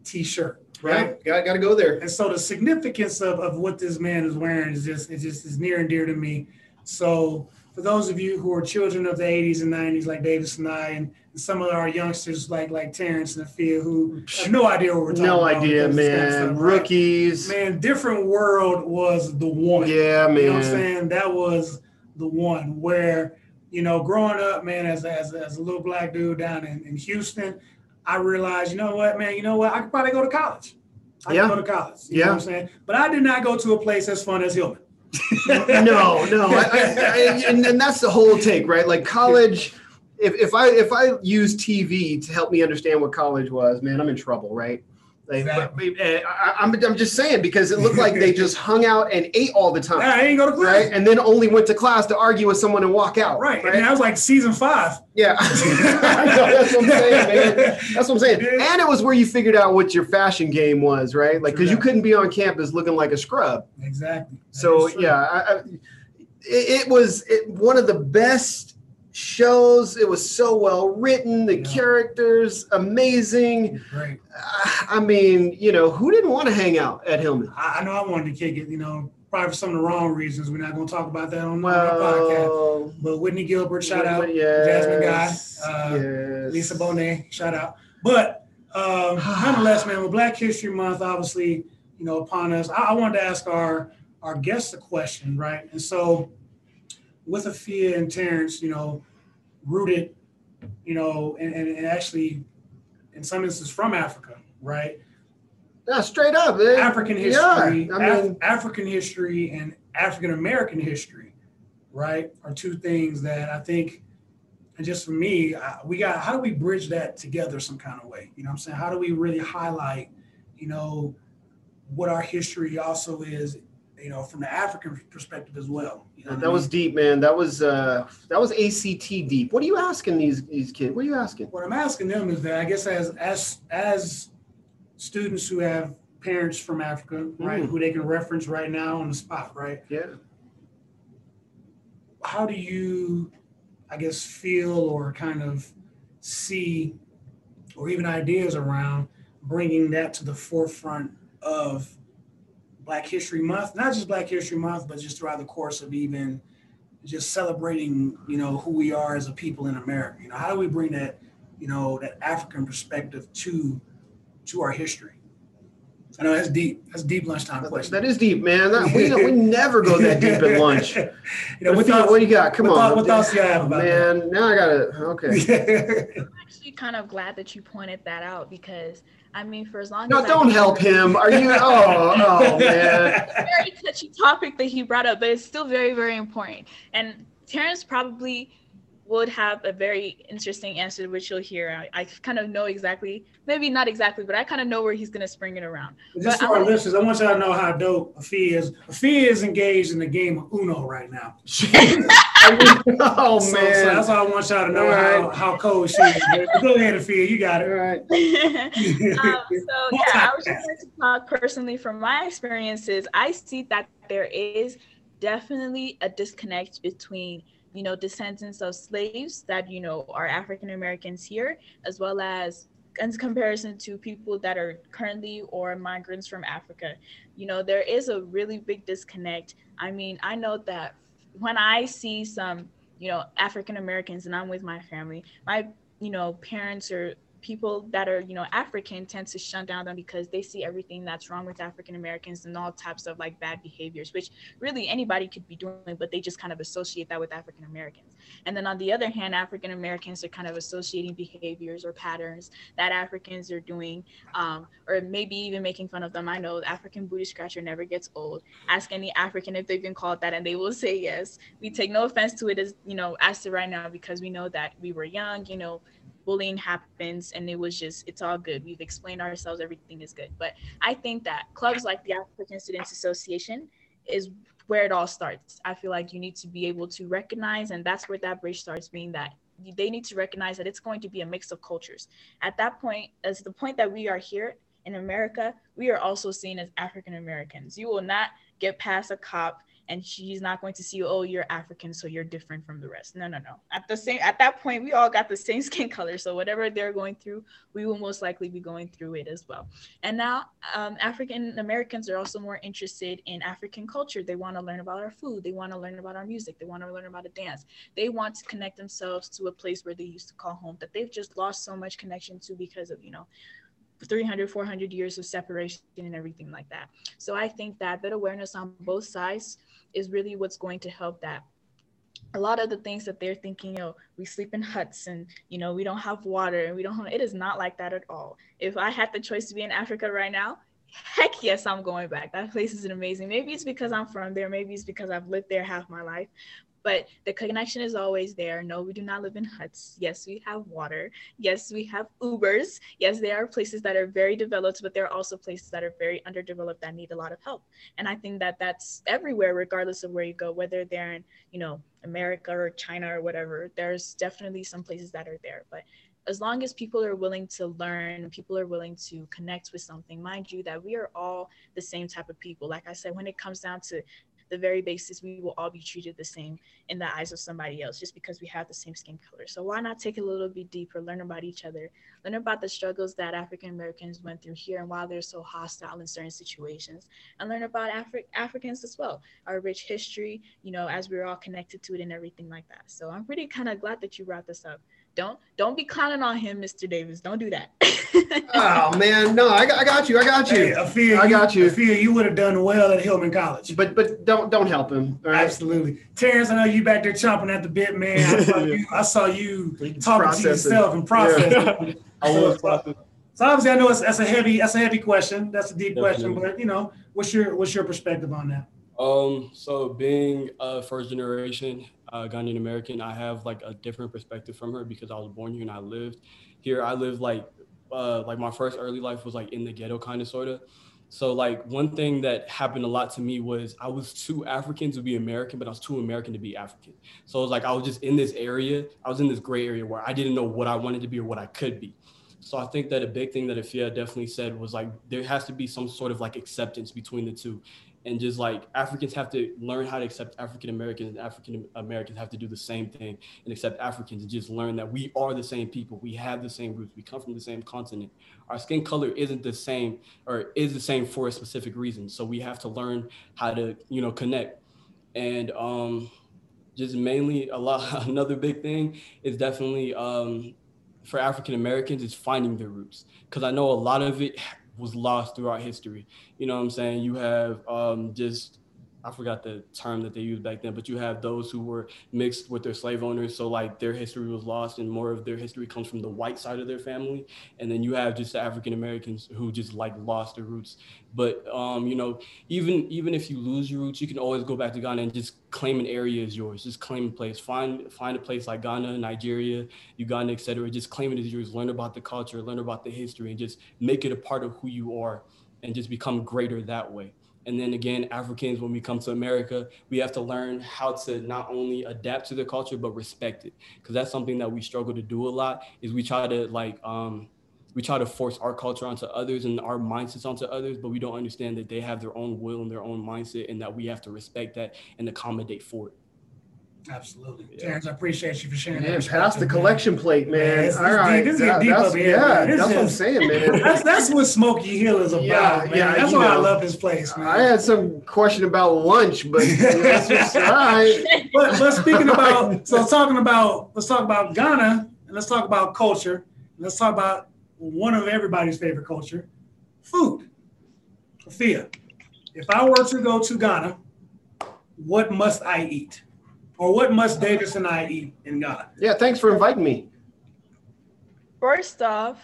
B: t-shirt. Right,
A: got, got to go there.
B: And so the significance of, of what this man is wearing is just it just is near and dear to me. So for those of you who are children of the 80s and 90s, like Davis and I, and, some of our youngsters like like Terrence and Afia, who have no idea what we're talking
A: no
B: about.
A: No idea, man. Stuff, Rookies.
B: Right? Man, different world was the one.
A: Yeah, man.
B: You know what I'm saying? That was the one where, you know, growing up, man, as, as, as a little black dude down in, in Houston, I realized, you know what, man, you know what, I could probably go to college. I yeah. could go to college. You yeah. know what I'm saying? But I did not go to a place as fun as Hillman
A: no, no, I, I, I, and, and that's the whole take, right? Like college. If, if I if I use TV to help me understand what college was, man, I'm in trouble, right? Like, exactly. but, eh, I, am I'm, I'm just saying because it looked like they just <laughs> hung out and ate all the time.
B: Yeah, I ain't go to class.
A: Right? And then only went to class to argue with someone and walk out.
B: Right. right? And that was like season five.
A: Yeah. <laughs> that's what I'm saying, man. That's what I'm saying. And it was where you figured out what your fashion game was, right? Like, because you couldn't be on campus looking like a scrub.
B: Exactly.
A: That so, yeah, I, it, it, was it, one of the best shows. It was so well written. The yeah. characters amazing.
B: Right.
A: I mean, you know, who didn't want to hang out at Hillman?
B: I, I, know I wanted to kick it. You know, probably for some of the wrong reasons. We're not going to talk about that on, well, the podcast. But Whitley Gilbert, shout out.
A: Yes,
B: Jasmine Guy, uh, yes. Lisa Bonet, shout out. But um, <sighs> nonetheless, man, with Black History Month, obviously, you know, upon us, I, I wanted to ask our our guests a question, right? And so with Afia and Terrence, you know, rooted, you know, and, and, and actually in some instances from Africa, right?
A: Yeah, straight up.
B: Man. African history, yeah, I mean, Af- African history and African American history, right, are two things that I think, and just for me, I, we got how do we bridge that together some kind of way? You know what I'm saying? How do we really highlight, you know, what our history also is you know, from the African perspective as well. You know
A: that mean? was deep, man. That was uh that was ACT deep. What are you asking these these kids? What are you asking?
B: What I'm asking them is that I guess as as as students who have parents from Africa, right, mm. who they can reference right now on the spot, right?
A: Yeah.
B: How do you, I guess, feel or kind of see, or even ideas around bringing that to the forefront of Black History Month, not just Black History Month, but just throughout the course of even just celebrating, you know, who we are as a people in America. You know, how do we bring that, you know, that African perspective to to our history? I know that's deep. That's deep lunchtime question.
A: That is deep, man. That, we, we <laughs> never go that deep at lunch. <laughs> you know, what, thoughts, what do you got? Come
B: what
A: on.
B: what thoughts do you have about
A: man,
B: that?
A: now I got it. Okay. <laughs>
C: I'm actually kind of glad that you pointed that out because – I mean, for as long as.
A: no,
C: as
A: don't help him. Are you? Oh, oh man.
C: very touchy topic that he brought up, but it's still very, very important. And Terrence probably would have a very interesting answer, which you'll hear. I, I, kind of know exactly, maybe not exactly, but I kind of know where he's going to spring it around.
B: Just for our listeners, I want y'all to know how dope Afia is. Afia is engaged in the game of Uno right now. <laughs> <laughs>
A: oh, so, man. So
B: that's all I want y'all to know right. how, how cold she is. Go ahead, Afia. You got it.
A: All <laughs> right.
C: um, so, yeah, I was just going to talk personally from my experiences. I see that there is definitely a disconnect between – you know, descendants of slaves that, you know, are African Americans here, as well as in comparison to people that are currently or migrants from Africa. You know, there is a really big disconnect. I mean, I know that when I see some, you know, African Americans and I'm with my family, my, you know, parents are people that are you know african tend to shut down them because they see everything that's wrong with african americans and all types of like bad behaviors which really anybody could be doing but they just kind of associate that with african americans. And then on the other hand african americans are kind of associating behaviors or patterns that africans are doing um, or maybe even making fun of them. I know the african booty scratcher never gets old. Ask any african if they've been called that and they will <laughs> say yes. We take no offense to it as you know as to right now because we know that we were young you know bullying happens and it was just it's all good we've explained ourselves everything is good but i think that clubs like the african students association is where it all starts i feel like you need to be able to recognize and that's where that bridge starts being that they need to recognize that it's going to be a mix of cultures. At that point, as the point that we are here in America, we are also seen as African Americans. You will not get past a cop and she's not going to see oh you're african so you're different from the rest. No no no. At the same at that point we all got the same <laughs> skin color. So whatever they're going through we will most likely be going through it as well. And now um, african americans are also more interested in african culture. They want to learn about our food. They want to learn about our music. They want to learn about a dance. They want to connect themselves to a place where they used to call home that they've just lost so much connection to because of you know 300 400 years of separation and everything like that so i think that that awareness on both sides is really what's going to help that a lot of the things that they're thinking, you know, we sleep in huts and you know we don't have water and we don't. Have, it is not like that at all. If I had the choice to be in Africa right now, heck yes, I'm going back. That place is amazing. Maybe it's because I'm from there. Maybe it's because I've lived there half my life but the connection is always there. No, we do not live in huts. Yes, we have water. Yes, we have Ubers. Yes, there are places that are very developed, but there are also places that are very underdeveloped that need a lot of help. And I think that that's everywhere, regardless of where you go, whether they're in, you know, America or China or whatever. There's definitely some places that are there, but as long as people are willing to learn, people are willing to connect with something, mind you, that we are all the same type of people. Like I said, when it comes down to the very basis we will all be treated the same in the eyes of somebody else just because we have the same skin color. So why not take a little bit deeper, learn about each other, learn about the struggles that African Americans went through here and why they're so hostile in certain situations, and learn about Afri- Africans as well, our rich history, you know, as we're all connected to it and everything like that. So I'm pretty kind of glad that you brought this up. Don't don't be clowning on him, Mr. Davis. Don't do that. <laughs>
A: oh man, no, I, I got you. I got you.
B: Hey, Afia,
A: I got you.
B: Afia, you would have done well at Hillman College.
A: But but don't don't help him. All right?
B: Absolutely, Terrence. I know you back there chomping at the bit, man. I saw you, I saw you <laughs> talking
A: Processing.
B: to yourself and processing. <laughs>
D: I was processing.
B: So obviously, I know it's, that's a heavy that's a heavy question. That's a deep question, but you know, what's your what's your perspective on that?
D: Um, so being a first generation uh, Ghanaian American, I have like a different perspective from her because I was born here and I lived here. I lived like uh, like my first early life was like in the ghetto kind of sort of. So like one thing that happened a lot to me was I was too African to be American, but I was too American to be African. So it was like I was just in this area. I was in this gray area where I didn't know what I wanted to be or what I could be. So I think that a big thing that Afia definitely said was like there has to be some sort of like acceptance between the two. And just like Africans have to learn how to accept African Americans, and African Americans have to do the same thing and accept Africans and just learn that we are the same people. We have the same roots. We come from the same continent. Our skin color isn't the same or is the same for a specific reason. So we have to learn how to, you know, connect. And um just mainly a lot <laughs> another big thing is definitely um for African Americans is finding their roots. Because I know a lot of it was lost throughout history. You know what I'm saying? You have um, just, I forgot the term that they used back then, but you have those who were mixed with their slave owners. So, like, their history was lost, and more of their history comes from the white side of their family. And then you have just African Americans who just like lost their roots. But, um, you know, even even if you lose your roots, you can always go back to Ghana and just claim an area as yours. Just claim a place. Find find a place like Ghana, Nigeria, Uganda, etc. Just claim it as yours. Learn about the culture, learn about the history, and just make it a part of who you are, and just become greater that way. And then again, Africans, when we come to America, we have to learn how to not only adapt to the culture but respect it, because that's something that we struggle to do a lot. Is we try to like um, we try to force our culture onto others and our mindsets onto others, but we don't understand that they have their own will and their own mindset, and that we have to respect that and accommodate for it.
B: Absolutely,
D: Yeah.
B: Terrence. I appreciate you for sharing.
A: Man,
B: that
A: pass the
B: perspective, man.
A: collection plate, man.
B: Man,
A: All right,
B: deep-
A: that-
B: deep
A: that's,
B: up here,
A: yeah, that's what I'm saying, man. <laughs>
B: That's that's what Smoky Hill is about,
A: Yeah,
B: man.
A: yeah,
B: that's why I love this place, man.
A: I had some question about lunch, but <laughs> that's just all right.
B: but but speaking <laughs> about so talking about let's talk about Ghana and let's talk about culture. Let's talk about one of everybody's favorite culture, food. Sophia, if I were to go to Ghana, what must I eat? Or what must Davis and I eat in God?
A: Yeah, thanks for inviting me.
C: First off,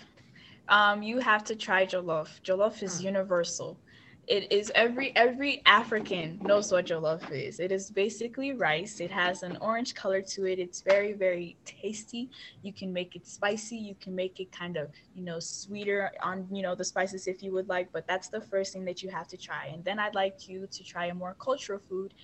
C: um, you have to try jollof. Jollof is universal. It is every every African knows what jollof is. It is basically rice. It has an orange color to it. It's very very tasty. You can make it spicy. You can make it kind of you know sweeter on you know the spices if you would like. But that's the first thing that you have to try. And then I'd like you to try a more cultural food,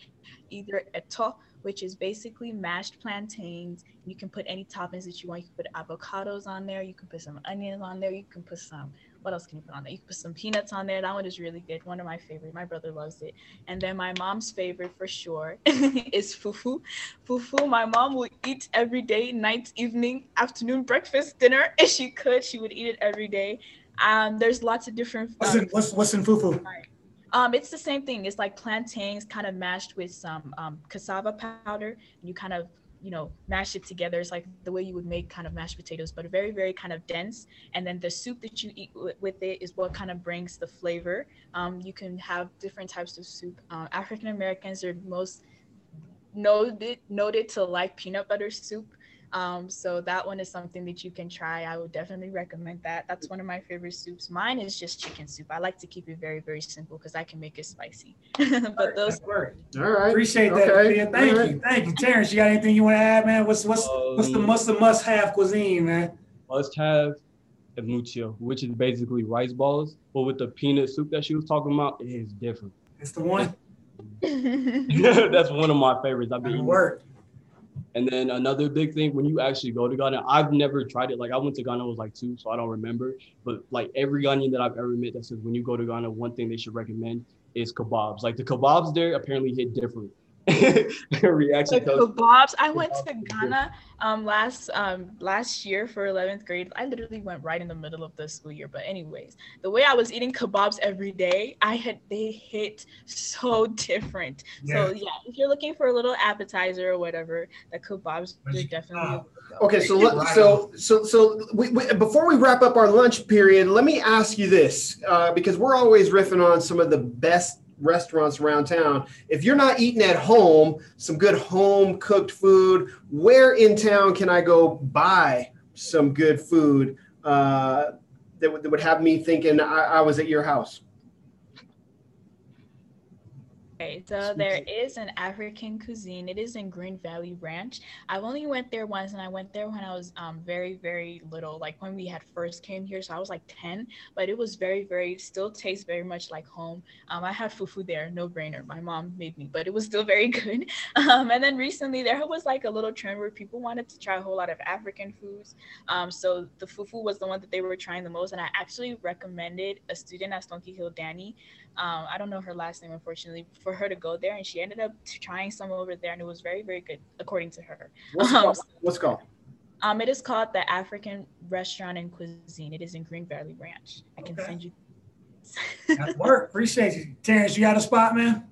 C: either eto which is basically mashed plantains. You can put any toppings that you want. You can put avocados on there. You can put some onions on there. You can put some what else can you put on there? You can put some peanuts on there. That one is really good. One of my favorite. My brother loves it. And then my mom's favorite for sure <laughs> is fufu. Fufu, my mom would eat every day, night, evening, afternoon, breakfast, dinner. If she could, she would eat it every day. Um, there's lots of different.
B: What's in, what's, what's in fufu?
C: Um, it's the same thing. It's like plantains kind of mashed with some um, cassava powder. You kind of you know mash it together. It's like the way you would make kind of mashed potatoes but very very kind of dense. And then the soup that you eat with it is what kind of brings the flavor. Um, you can have different types of soup. Uh, african americans are most noted noted to like peanut butter soup um, so that one is something that you can try. I would definitely recommend that. That's one of my favorite soups. Mine is just chicken soup. I like to keep it very, very simple because I can make it spicy. <laughs> but those work.
B: all right. Appreciate that. Okay. Thank right. you. Thank you. Terrence, you got anything you want to add, man? What's what's um, what's the must the must have cuisine, man?
D: Must have mucho, which is basically rice balls, but with the peanut soup that she was talking about, it is different.
B: It's the one. <laughs>
D: That's one of my favorites. I've been
B: work.
D: And then another big thing when you actually go to Ghana, I've never tried it. Like I went to Ghana, was like two, so I don't remember. But like every Ghanaian that I've ever met that says when you go to Ghana, one thing they should recommend is kebabs. Like the kebabs there apparently hit different. <laughs>
C: reaction. The kebabs. I went to Ghana um last um last year for 11th grade. I literally went right in the middle of the school year. But anyways, the way I was eating kebabs every day, I had they hit so <laughs> different. Yeah. So yeah, if you're looking for a little appetizer or whatever, the kebabs are definitely.
A: okay, so let, <laughs> so so so we, we, before we wrap up our lunch period, let me ask you this uh, because we're always riffing on some of the best restaurants around town. If you're not eating at home, some good home cooked food, where in town can I go buy some good food uh, that, w- that would have me thinking I, I was at your house?
C: Okay, so there is an African cuisine. It is in Green Valley Ranch. I've only went there once, and I went there when I was um, very, very little, like when we had first came here. So I was like 10, but it was very, very, still tastes very much like home. Um, I had fufu there, no brainer. My mom made me, but it was still <laughs> very good. Um, and then recently there was like a little trend where people wanted to try a whole lot of African foods. Um, so the fufu was the one that they were trying the most, and I actually recommended a student at Smoky Hill, Danny. Um, I don't know her last name, unfortunately, for for her to go there, and she ended up trying some over there, and it was very, very good, according to her.
A: What's um, called? What's called?
C: Um, it is called the African Restaurant and Cuisine. It is in Green Valley Ranch. I can okay. send you.
B: That's work. Appreciate you, Terrence. You got a spot, man?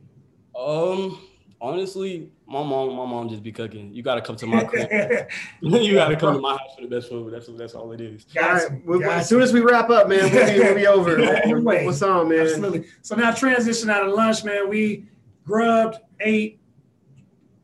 D: Um, honestly, my mom, my mom just be cooking. You gotta come to my <laughs> crib. <laughs> you gotta come to my house for the best food. That's that's all it is.
A: All right. as soon as we wrap up, man, we'll be, we'll be over. <laughs> What's on, man?
B: Absolutely. So now transition out of lunch, man. We grubbed, ate,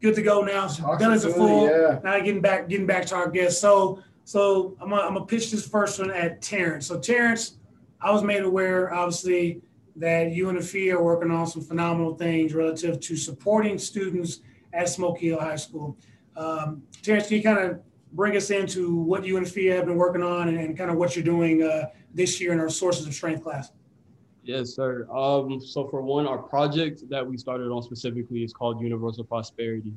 B: good to go now. So done as a full. Yeah. Now getting back, getting back to our guests. So so I'm gonna, I'm gonna pitch this first one at Terrence. So Terrence, I was made aware, obviously, that you and Afia are working on some phenomenal things relative to supporting students at Smoky Hill High School. Um, Terrence, can you kind of bring us into what you and Afia have been working on and, and kind of what you're doing uh, this year in our Sources of Strength class?
D: Yes, sir. Um, so for one, our project that we started on specifically is called Universal Prosperity.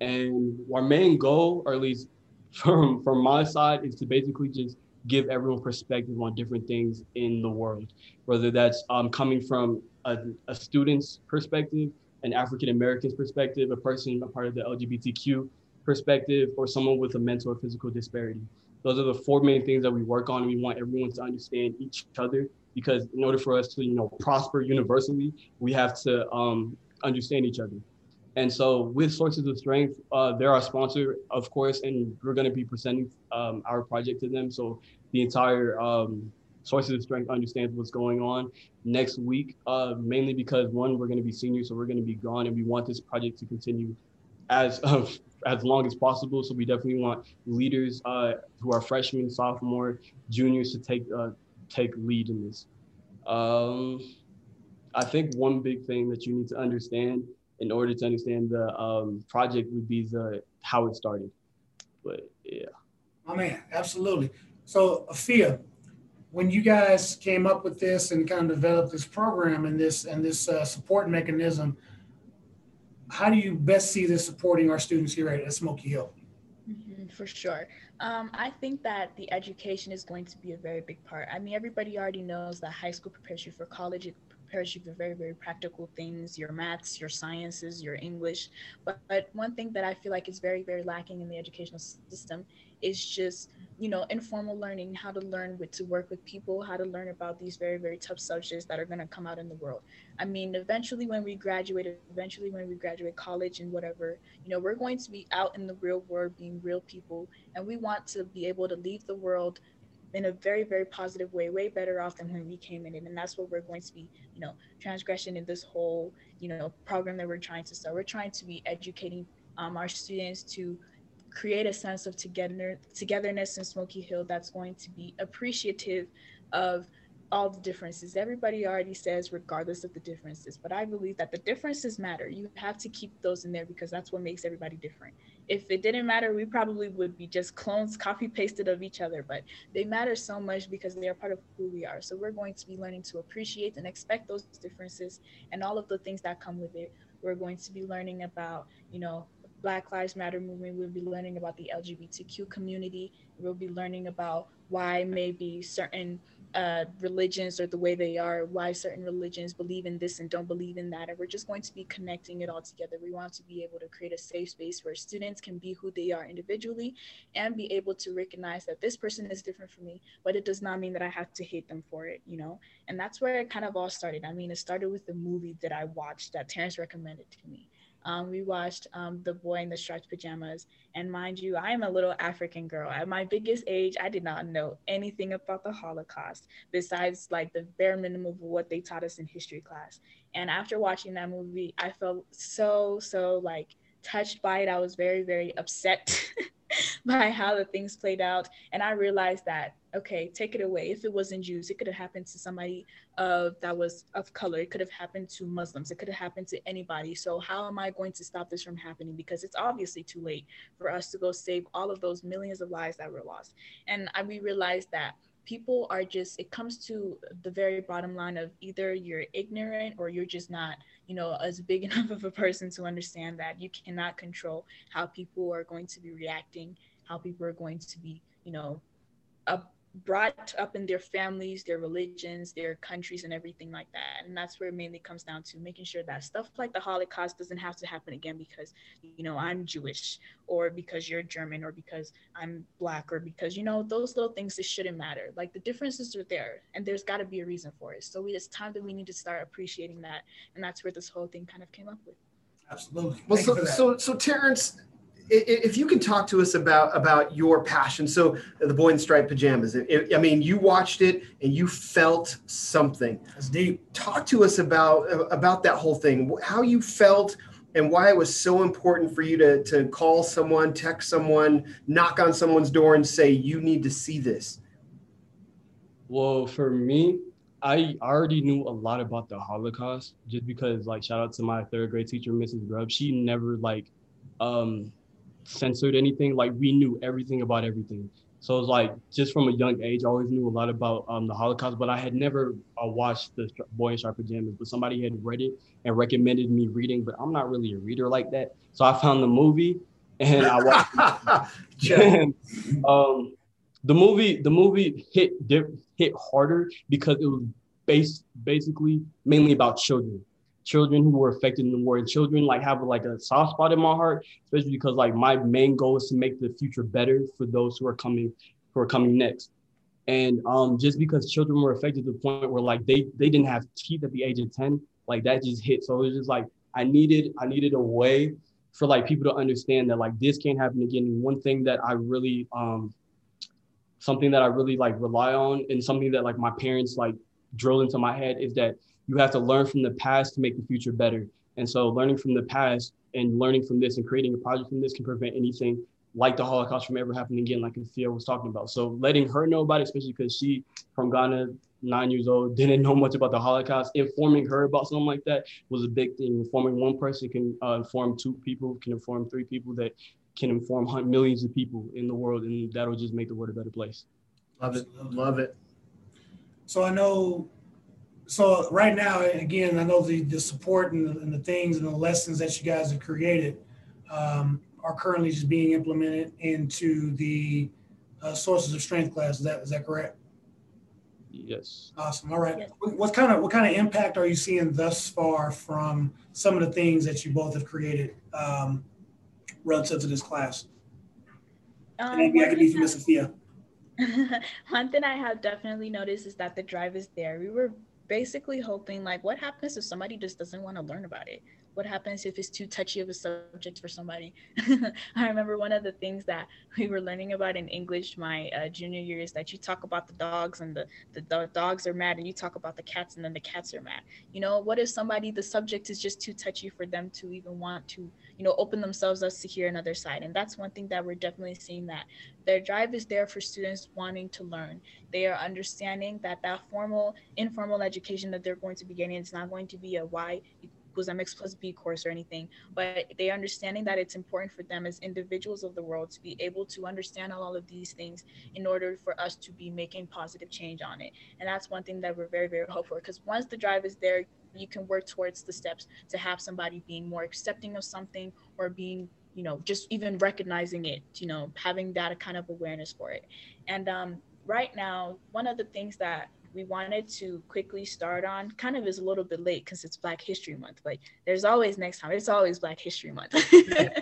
D: And our main goal, or at least <laughs> from, from my side, is to basically just give everyone perspective on different things in the world, whether that's um, coming from a, a student's perspective, an African American's perspective, a person a part of the LGBTQ perspective, or someone with a mental or physical disparity. Those are the four main things that we work on. We want everyone to understand each other because in order for us to, you know, prosper universally, we have to um, understand each other. And so with Sources of Strength, uh, they're our sponsor, of course, and we're going to be presenting um, our project to them. So the entire um, Sources of Strength understands what's going on next week, uh, mainly because one, we're going to be seniors, so we're going to be gone, and we want this project to continue as uh, <laughs> as long as possible. So we definitely want leaders uh, who are freshmen, sophomore, juniors to take uh, take lead in this. Um, I think one big thing that you need to understand in order to understand the um, project would be the how it started. But yeah.
B: My man, absolutely. So Afia, when you guys came up with this and kind of developed this program and this and this uh, support mechanism, how do you best see this supporting our students here at, at Smoky Hill?
C: Mm-hmm, for sure. Um, I think that the education is going to be a very big part. I mean, everybody already knows that high school prepares you for college. It prepares you for very, very practical things, your maths, your sciences, your English. But, but one thing that I feel like is very, very lacking in the educational system is just you know informal learning how to learn with to work with people how to learn about these very very tough subjects that are going to come out in the world i mean eventually when we graduate eventually when we graduate college and whatever you know we're going to be out in the real world being real people and we want to be able to leave the world in a very very positive way way better off than when we came in and that's what we're going to be you know transgression in this whole you know program that we're trying to start we're trying to be educating um, our students to create a sense of together, togetherness in Smoky Hill that's going to be appreciative of all the differences. Everybody already says, regardless of the differences, but I believe that the differences matter. You have to keep those in there because that's what makes everybody different. If it didn't matter, we probably would be just clones, copy pasted of each other, but they matter so much because they are part of who we are. So we're going to be learning to appreciate and expect those differences and all of the things that come with it. We're going to be learning about, you know, Black Lives Matter movement, we'll be learning about the LGBTQ community. We'll be learning about why maybe certain uh, religions or the way they are, why certain religions believe in this and don't believe in that. And we're just going to be connecting it all together. We want to be able to create a safe space where students can be who they are individually and be able to recognize that this person is different from me, but it does not mean that I have to hate them for it, you know? And that's where it kind of all started. I mean, it started with the movie that I watched that Terrence recommended to me. Um, we watched um, The Boy in the Striped Pajamas. And mind you, I am a little African girl. At my biggest age, I did not know anything about the Holocaust besides like the bare minimum of what they taught us in history class. And after watching that movie, I felt so, so like touched by it. I was very, very upset <laughs> by how the things played out. And I realized that, okay, take it away. If it wasn't Jews, it could have happened to somebody that was of color. It could have happened to Muslims. It could have happened to anybody. So how am I going to stop this from happening? Because it's obviously too late for us to go save all of those millions of lives that were lost. And I, we realized that people are just it comes to the very bottom line of either you're ignorant or you're just not you know as big <laughs> enough of a person to understand that you cannot control how people are going to be reacting how people are going to be you know up brought up in their families, their religions, their countries, and everything like that. And that's where it mainly comes down to making sure that stuff like the Holocaust doesn't have to happen again because, you know, I'm Jewish or because you're German or because I'm black or because, you know, those little things that shouldn't matter. Like the differences are there and there's got to be a reason for it. So it's time that we need to start appreciating that. And that's where this whole thing kind of came up with.
B: Absolutely.
A: Well, so, so, so Terrence, if you can talk to us about about your passion so the boy in striped pajamas i mean you watched it and you felt something
B: that's deep
A: talk to us about about that whole thing how you felt and why it was so important for you to to call someone text someone knock on someone's door and say you need to see this
D: well for me I already knew a lot about the Holocaust just because, like, shout out to my third grade teacher, Mrs. Grubb. She never like um censored anything. Like we knew everything about everything. So it's like just from a young age, I always knew a lot about um, the Holocaust, but I had never uh, watched the Boy in Striped Pajamas. But somebody had read it and recommended me reading, but I'm not really a reader like that. So I found the movie and I watched. <laughs> <laughs> and, um, the movie, the movie hit hit harder because it was based basically mainly about children children who were affected in the war and children like have like a soft spot in my heart especially because like my main goal is to make the future better for those who are coming who are coming next. And um just because children were affected to the point where like they they didn't have teeth at the age of 10 like that just hit. So it was just like i needed i needed a way for like people to understand that like this can't happen again. And one thing that i really um something that i really like rely on and something that like my parents like drill into my head is that you have to learn from the past to make the future better. And so learning from the past and learning from this and creating a project from this can prevent anything like the Holocaust from ever happening again, like Thea was talking about. So letting her know about it, especially because she from Ghana, nine years old, <laughs> didn't know much about the Holocaust. Informing her about something like that was a big thing. Informing one person can uh, inform two people, can inform three people that can inform millions of people in the world, and that'll just make the world a better place.
A: Love it. Love it.
B: So I know so right now, again, I know the, the support and the, and the things and the lessons that you guys have created um, are currently just being implemented into the uh, sources of strength class. Is that is that correct?
D: Yes.
B: Awesome. All right.
C: Yes.
B: What what kind of what kind of impact are you seeing thus far from some of the things that you both have created um, relative to this class?
C: Um,
B: And maybe I
C: one
B: could be
C: thing
B: from Miss Sophia. <laughs>
C: One thing I have definitely noticed is that the drive is there. We were basically hoping, like, what happens if somebody just doesn't want to learn about it? What happens if it's too touchy of a subject for somebody? <laughs> I remember one of the things that <laughs> we were learning about in English my uh, junior year is that you talk about the dogs and the, the, the dogs are mad, and you talk about the cats and then the cats are mad. You know, what if somebody, the subject is just too touchy for them to even want to, you know, open themselves up to hear another side? And that's one thing that we're definitely seeing that their drive is there for students wanting to learn. They are understanding that that formal, informal education that they're going to be getting is not going to be a Y equals MX plus B course or anything, but they understanding that it's important for them as individuals of the world to be able to understand all of these things in order for us to be making positive change on it. And that's one thing that we're very, very hopeful because once the drive is there, you can work towards the steps to have somebody being more accepting of something or being you know just even recognizing it you know having that kind of awareness for it and um, right now one of the things that we wanted to quickly start on kind of is a little bit late because it's black history month but there's always next time it's always black history month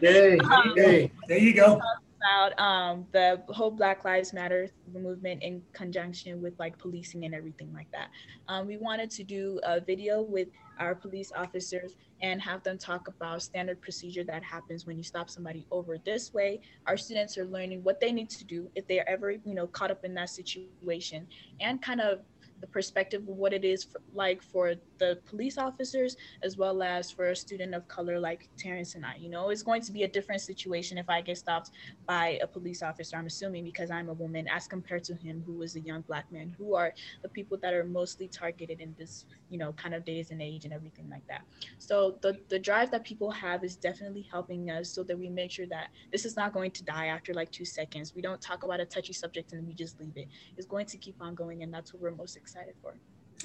A: Hey,
C: Um,
A: hey.
B: There you go.
C: about um, the whole Black Lives Matter movement in conjunction with like policing and everything like that. Um, we wanted to do a video with our police officers and have them talk about standard procedure that happens when you stop somebody over this way. Our students are learning what they need to do if they are ever, you know, caught up in that situation and kind of the perspective of what it is for, like for the police officers as well as for a student of color like Terrence and I. You know, it's going to be a different situation if I get stopped by a police officer, I'm assuming because I'm a woman, as compared to him who was a young black man, who are the people that are mostly targeted in this, you know, kind of days and age and everything like that. So the, the drive that people have is definitely helping us so that we make sure that this is not going to die after like two seconds. We don't talk about a touchy subject and we just leave it. It's going to keep on going and that's what we're most excited for.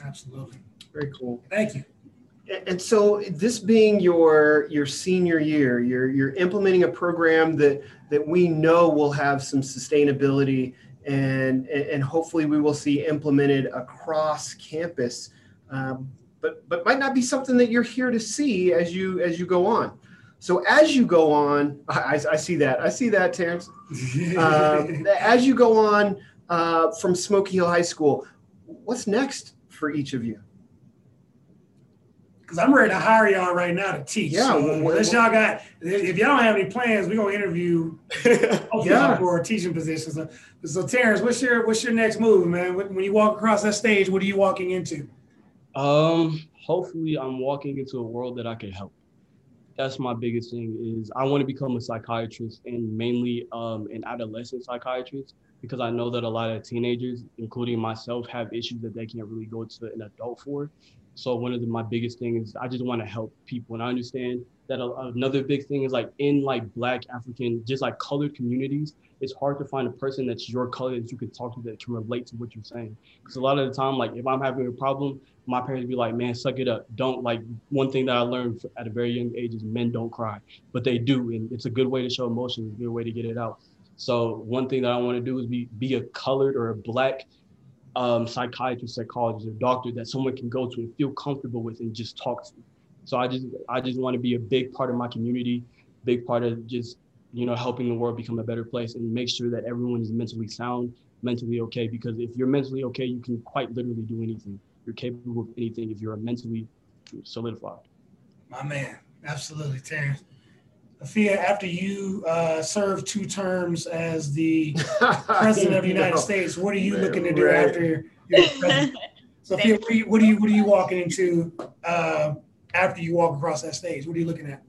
B: Absolutely.
A: Very cool.
B: Thank you.
A: And- And so this being your your senior year, you're you're implementing a program that that we know will have some sustainability and and hopefully we will see implemented across campus. Um, but but might not be something that you're here to see as you as you go on. So as you go on, <laughs> I, I see that. I see that, Terrence. <laughs> Um, as you go on uh, from Smoky Hill High School, what's next for each of you?
B: Because I'm ready to hire y'all right now to teach.
A: Yeah,
B: So,
A: well,
B: unless y'all got, if y'all don't have any plans, we're gonna interview <laughs> hopefully
A: Yeah.
B: for teaching positions. So, so Terrence, what's your what's your next move, man? When when you walk across that stage, what are you walking into?
D: Um, hopefully I'm walking into a world that I can help. That's my biggest thing is I want to become a psychiatrist and mainly um, an adolescent psychiatrist because I know that a lot of teenagers, including myself, have issues that they can't really go to an adult for. So one of the, my biggest things is I just want to help people, and I understand that a, another big thing is like in like Black African, just like colored communities, it's hard to find a person that's your color that you can talk to that can relate to what you're saying. Because a lot of the time, like if I'm having a problem, my parents be like, man, suck it up. Don't like one thing that I learned at a very young age is men don't cry, but they do. And it's a good way to show emotion, a good way to get it out. So one thing that I want to do is be, be a colored or a black um, psychiatrist, psychologist, or doctor that someone can go to and feel comfortable with and just talk to. So I just, I just want to be a big part of my community, big part of just, you know, helping the world become a better place and make sure that everyone is mentally sound, mentally okay. Because if you're mentally okay, you can quite literally do anything you're capable of anything if you're mentally solidified.
B: My man, absolutely, Terrence. Afia, after you uh, served two terms as the <laughs> president of the United
A: No.
B: States, what are you looking to do
A: Right.
B: after you're president? So, Afia, what are you what are you, what are you walking into uh, after you walk across that stage? What are you looking at?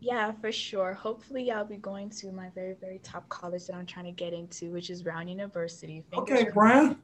C: Yeah, for sure. Hopefully, I'll be going to my very, very top college that I'm trying to get into, which is Brown University. Fingers
B: Okay,
C: crossed.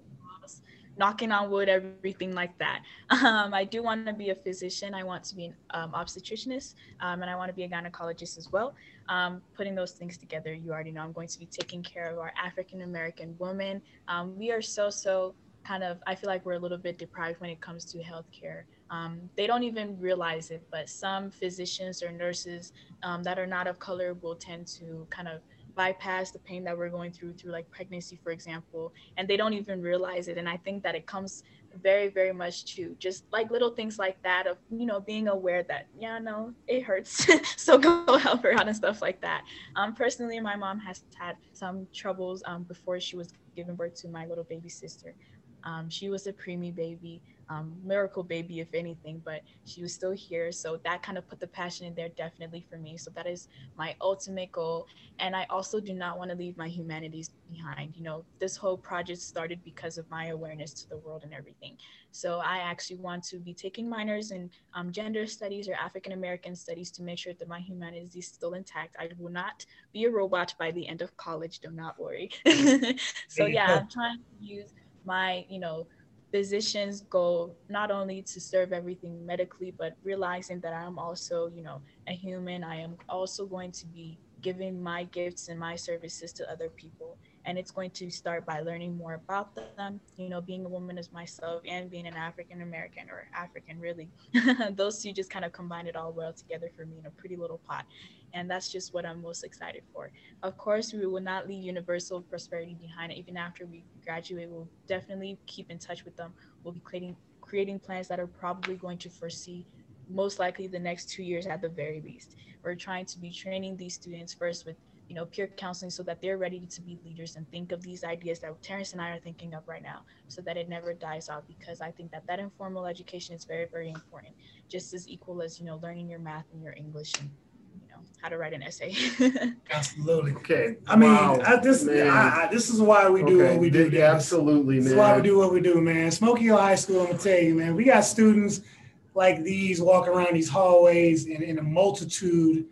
C: Knocking on wood, everything like that. <laughs> Um, I do want to be a physician. I want to be an um, obstetricianist, um, and I want to be a gynecologist as well. Um, putting those things together, you already know I'm going to be taking care of our African American women. Um, we are so, so kind of I feel like we're a little bit deprived when it comes to healthcare. Um, they don't even realize it, but some physicians or nurses um, that are not of color will tend to kind of bypass the pain that we're going through through like pregnancy, for example, and they don't even realize it. And I think that it comes very, very much to just like little things like that of you know being aware that yeah, no, it hurts, <laughs> so go help her out and stuff like that. Um, personally, my mom has had some troubles um, before she was giving birth to my little baby sister. Um, she was a preemie baby, um, miracle baby, if anything, but she was still here. So that kind of put the passion in there definitely for me. So that is my ultimate goal. And I also do not want to leave my humanities behind. You know, this whole project started because of my awareness to the world and everything. So I actually want to be taking minors in um, gender studies or African American studies to make sure that my humanities is still intact. I will not be a robot by the end of college. Do not worry. <laughs> so yeah, I'm trying to use my you know physician's goal not only to serve everything medically but realizing that i'm also you know a human. I am also going to be giving my gifts and my services to other people and it's going to start by learning more about them you know being a woman as myself and being an african american or african really. <laughs> Those two just kind of combine it all well together for me in a pretty little pot and that's just what i'm most excited for. Of course we will not leave universal prosperity behind. Even after we graduate we'll definitely keep in touch with them. We'll be creating creating plans that are probably going to foresee most likely the next two years at the very least. We're trying to be training these students first with you know, peer counseling so that they're ready to be leaders and think of these ideas that Terrence and I are thinking of right now so that it never dies out because I think that that informal education is very, very important, just as equal as, you know, learning your math and your English and, you know, how to write an essay. <laughs>
B: Absolutely.
A: Okay.
B: I mean,
A: Wow,
B: I, this
A: man.
B: I, I, this is why we do
A: Okay,
B: what we do.
A: d-
B: Dennis.
A: Absolutely,
B: This
A: man.
B: is why we do what we do, man. Smoky Hill High School, I'm gonna tell you, man, we got students like these walking around these hallways in, in a multitude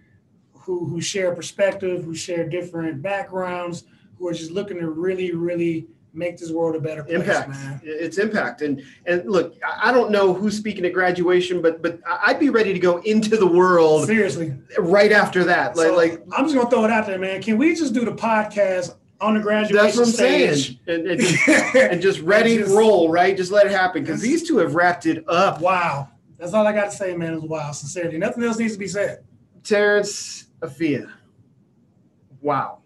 B: who who share perspective, who share different backgrounds, who are just looking to really, really make this world a better place,
A: impact
B: man.
A: it's impact and and look I- don't know who's speaking at graduation but but i'd be ready to go into the world
B: Seriously.
A: right after that like
B: So,
A: like
B: I'm just gonna throw it out there, man. Can we just do the podcast on the graduation
A: that's what i'm
B: stage?
A: saying and, and, just, <laughs> and just ready
B: Just-
A: roll right just let it happen because these two have wrapped it up
B: Wow. That's all I got to say, man. It was wow. Sincerely. Nothing else needs to be said.
A: terrence afia wow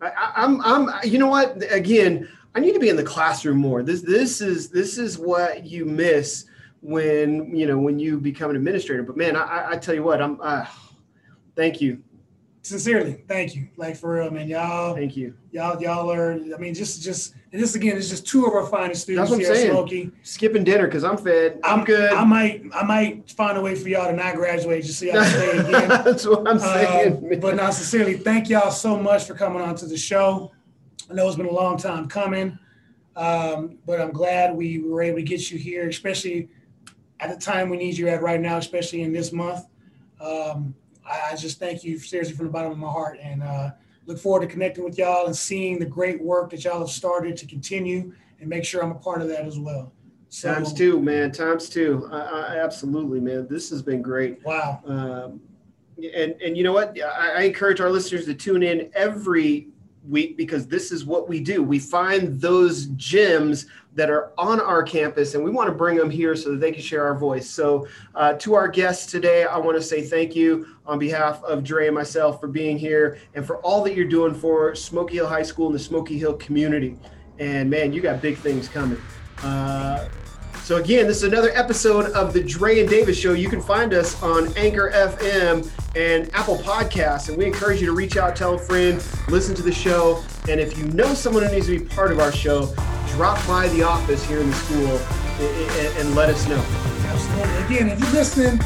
A: I, I, i'm i'm you know what again i need to be in the classroom more this this is this is what you miss when you know when you become an administrator but man i i, I tell you what i'm uh, thank you
B: Sincerely, thank you. Like for real, man. Y'all,
A: thank you
B: y'all, y'all are. I mean, just, just and this again is just two of our finest students
A: That's what I'm
B: here
A: saying.
B: Smoky.
A: skipping dinner because i'm fed i'm, good
B: I might, I might find a way for y'all to not graduate just so y'all can stay again. <laughs>
A: that's what i'm
B: Uh,
A: saying
B: but now, sincerely, thank y'all so much for coming on to the show. I know it's been a long time coming, um, but I'm glad we were able to get you here, especially at the time we need you at right now, especially in this month. Um, I, I just thank you seriously from the bottom of my heart and uh, look forward to connecting with y'all and seeing the great work that y'all have started to continue and make sure I'm a part of that as well. So,
A: times two man times two I, I absolutely man this has been great
B: Wow.
A: um, and and you know what I, I encourage our listeners to tune in every week because this is what we do. We find those gems that are on our campus and we want to bring them here so that they can share our voice. So uh, to our guests today i want to say thank you on behalf of Dre and myself for being here and for all that you're doing for smoky hill high school and the smoky hill community. And man you got big things coming. Uh, so again, this is another episode of the Dre and Davis Show. You can find us on Anchor FM and Apple Podcasts, and we encourage you to reach out, tell a friend, listen to the show, and if you know someone who needs to be part of our show, drop by the office here in the school and, and let us know.
B: Absolutely. Again, if you're listening,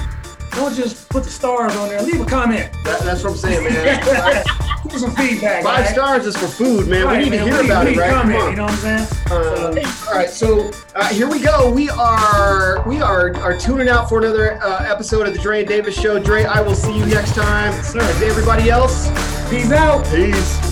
B: don't just put the stars on there. Leave a comment.
A: That, that's what I'm saying, man. <laughs>
B: Give some feedback.
A: Five
B: right?
A: stars is for food, man.
B: Right,
A: we need to hear
B: We-
A: about
B: we
A: it, right?
B: comment, You know what I'm saying?
A: Um, all right, so uh, here we go. We are we are are tuning out for another uh, episode of the Dre and Davis Show. Dre, I will see you next time.
B: Sir.
A: And everybody else,
B: Peace out.
A: peace.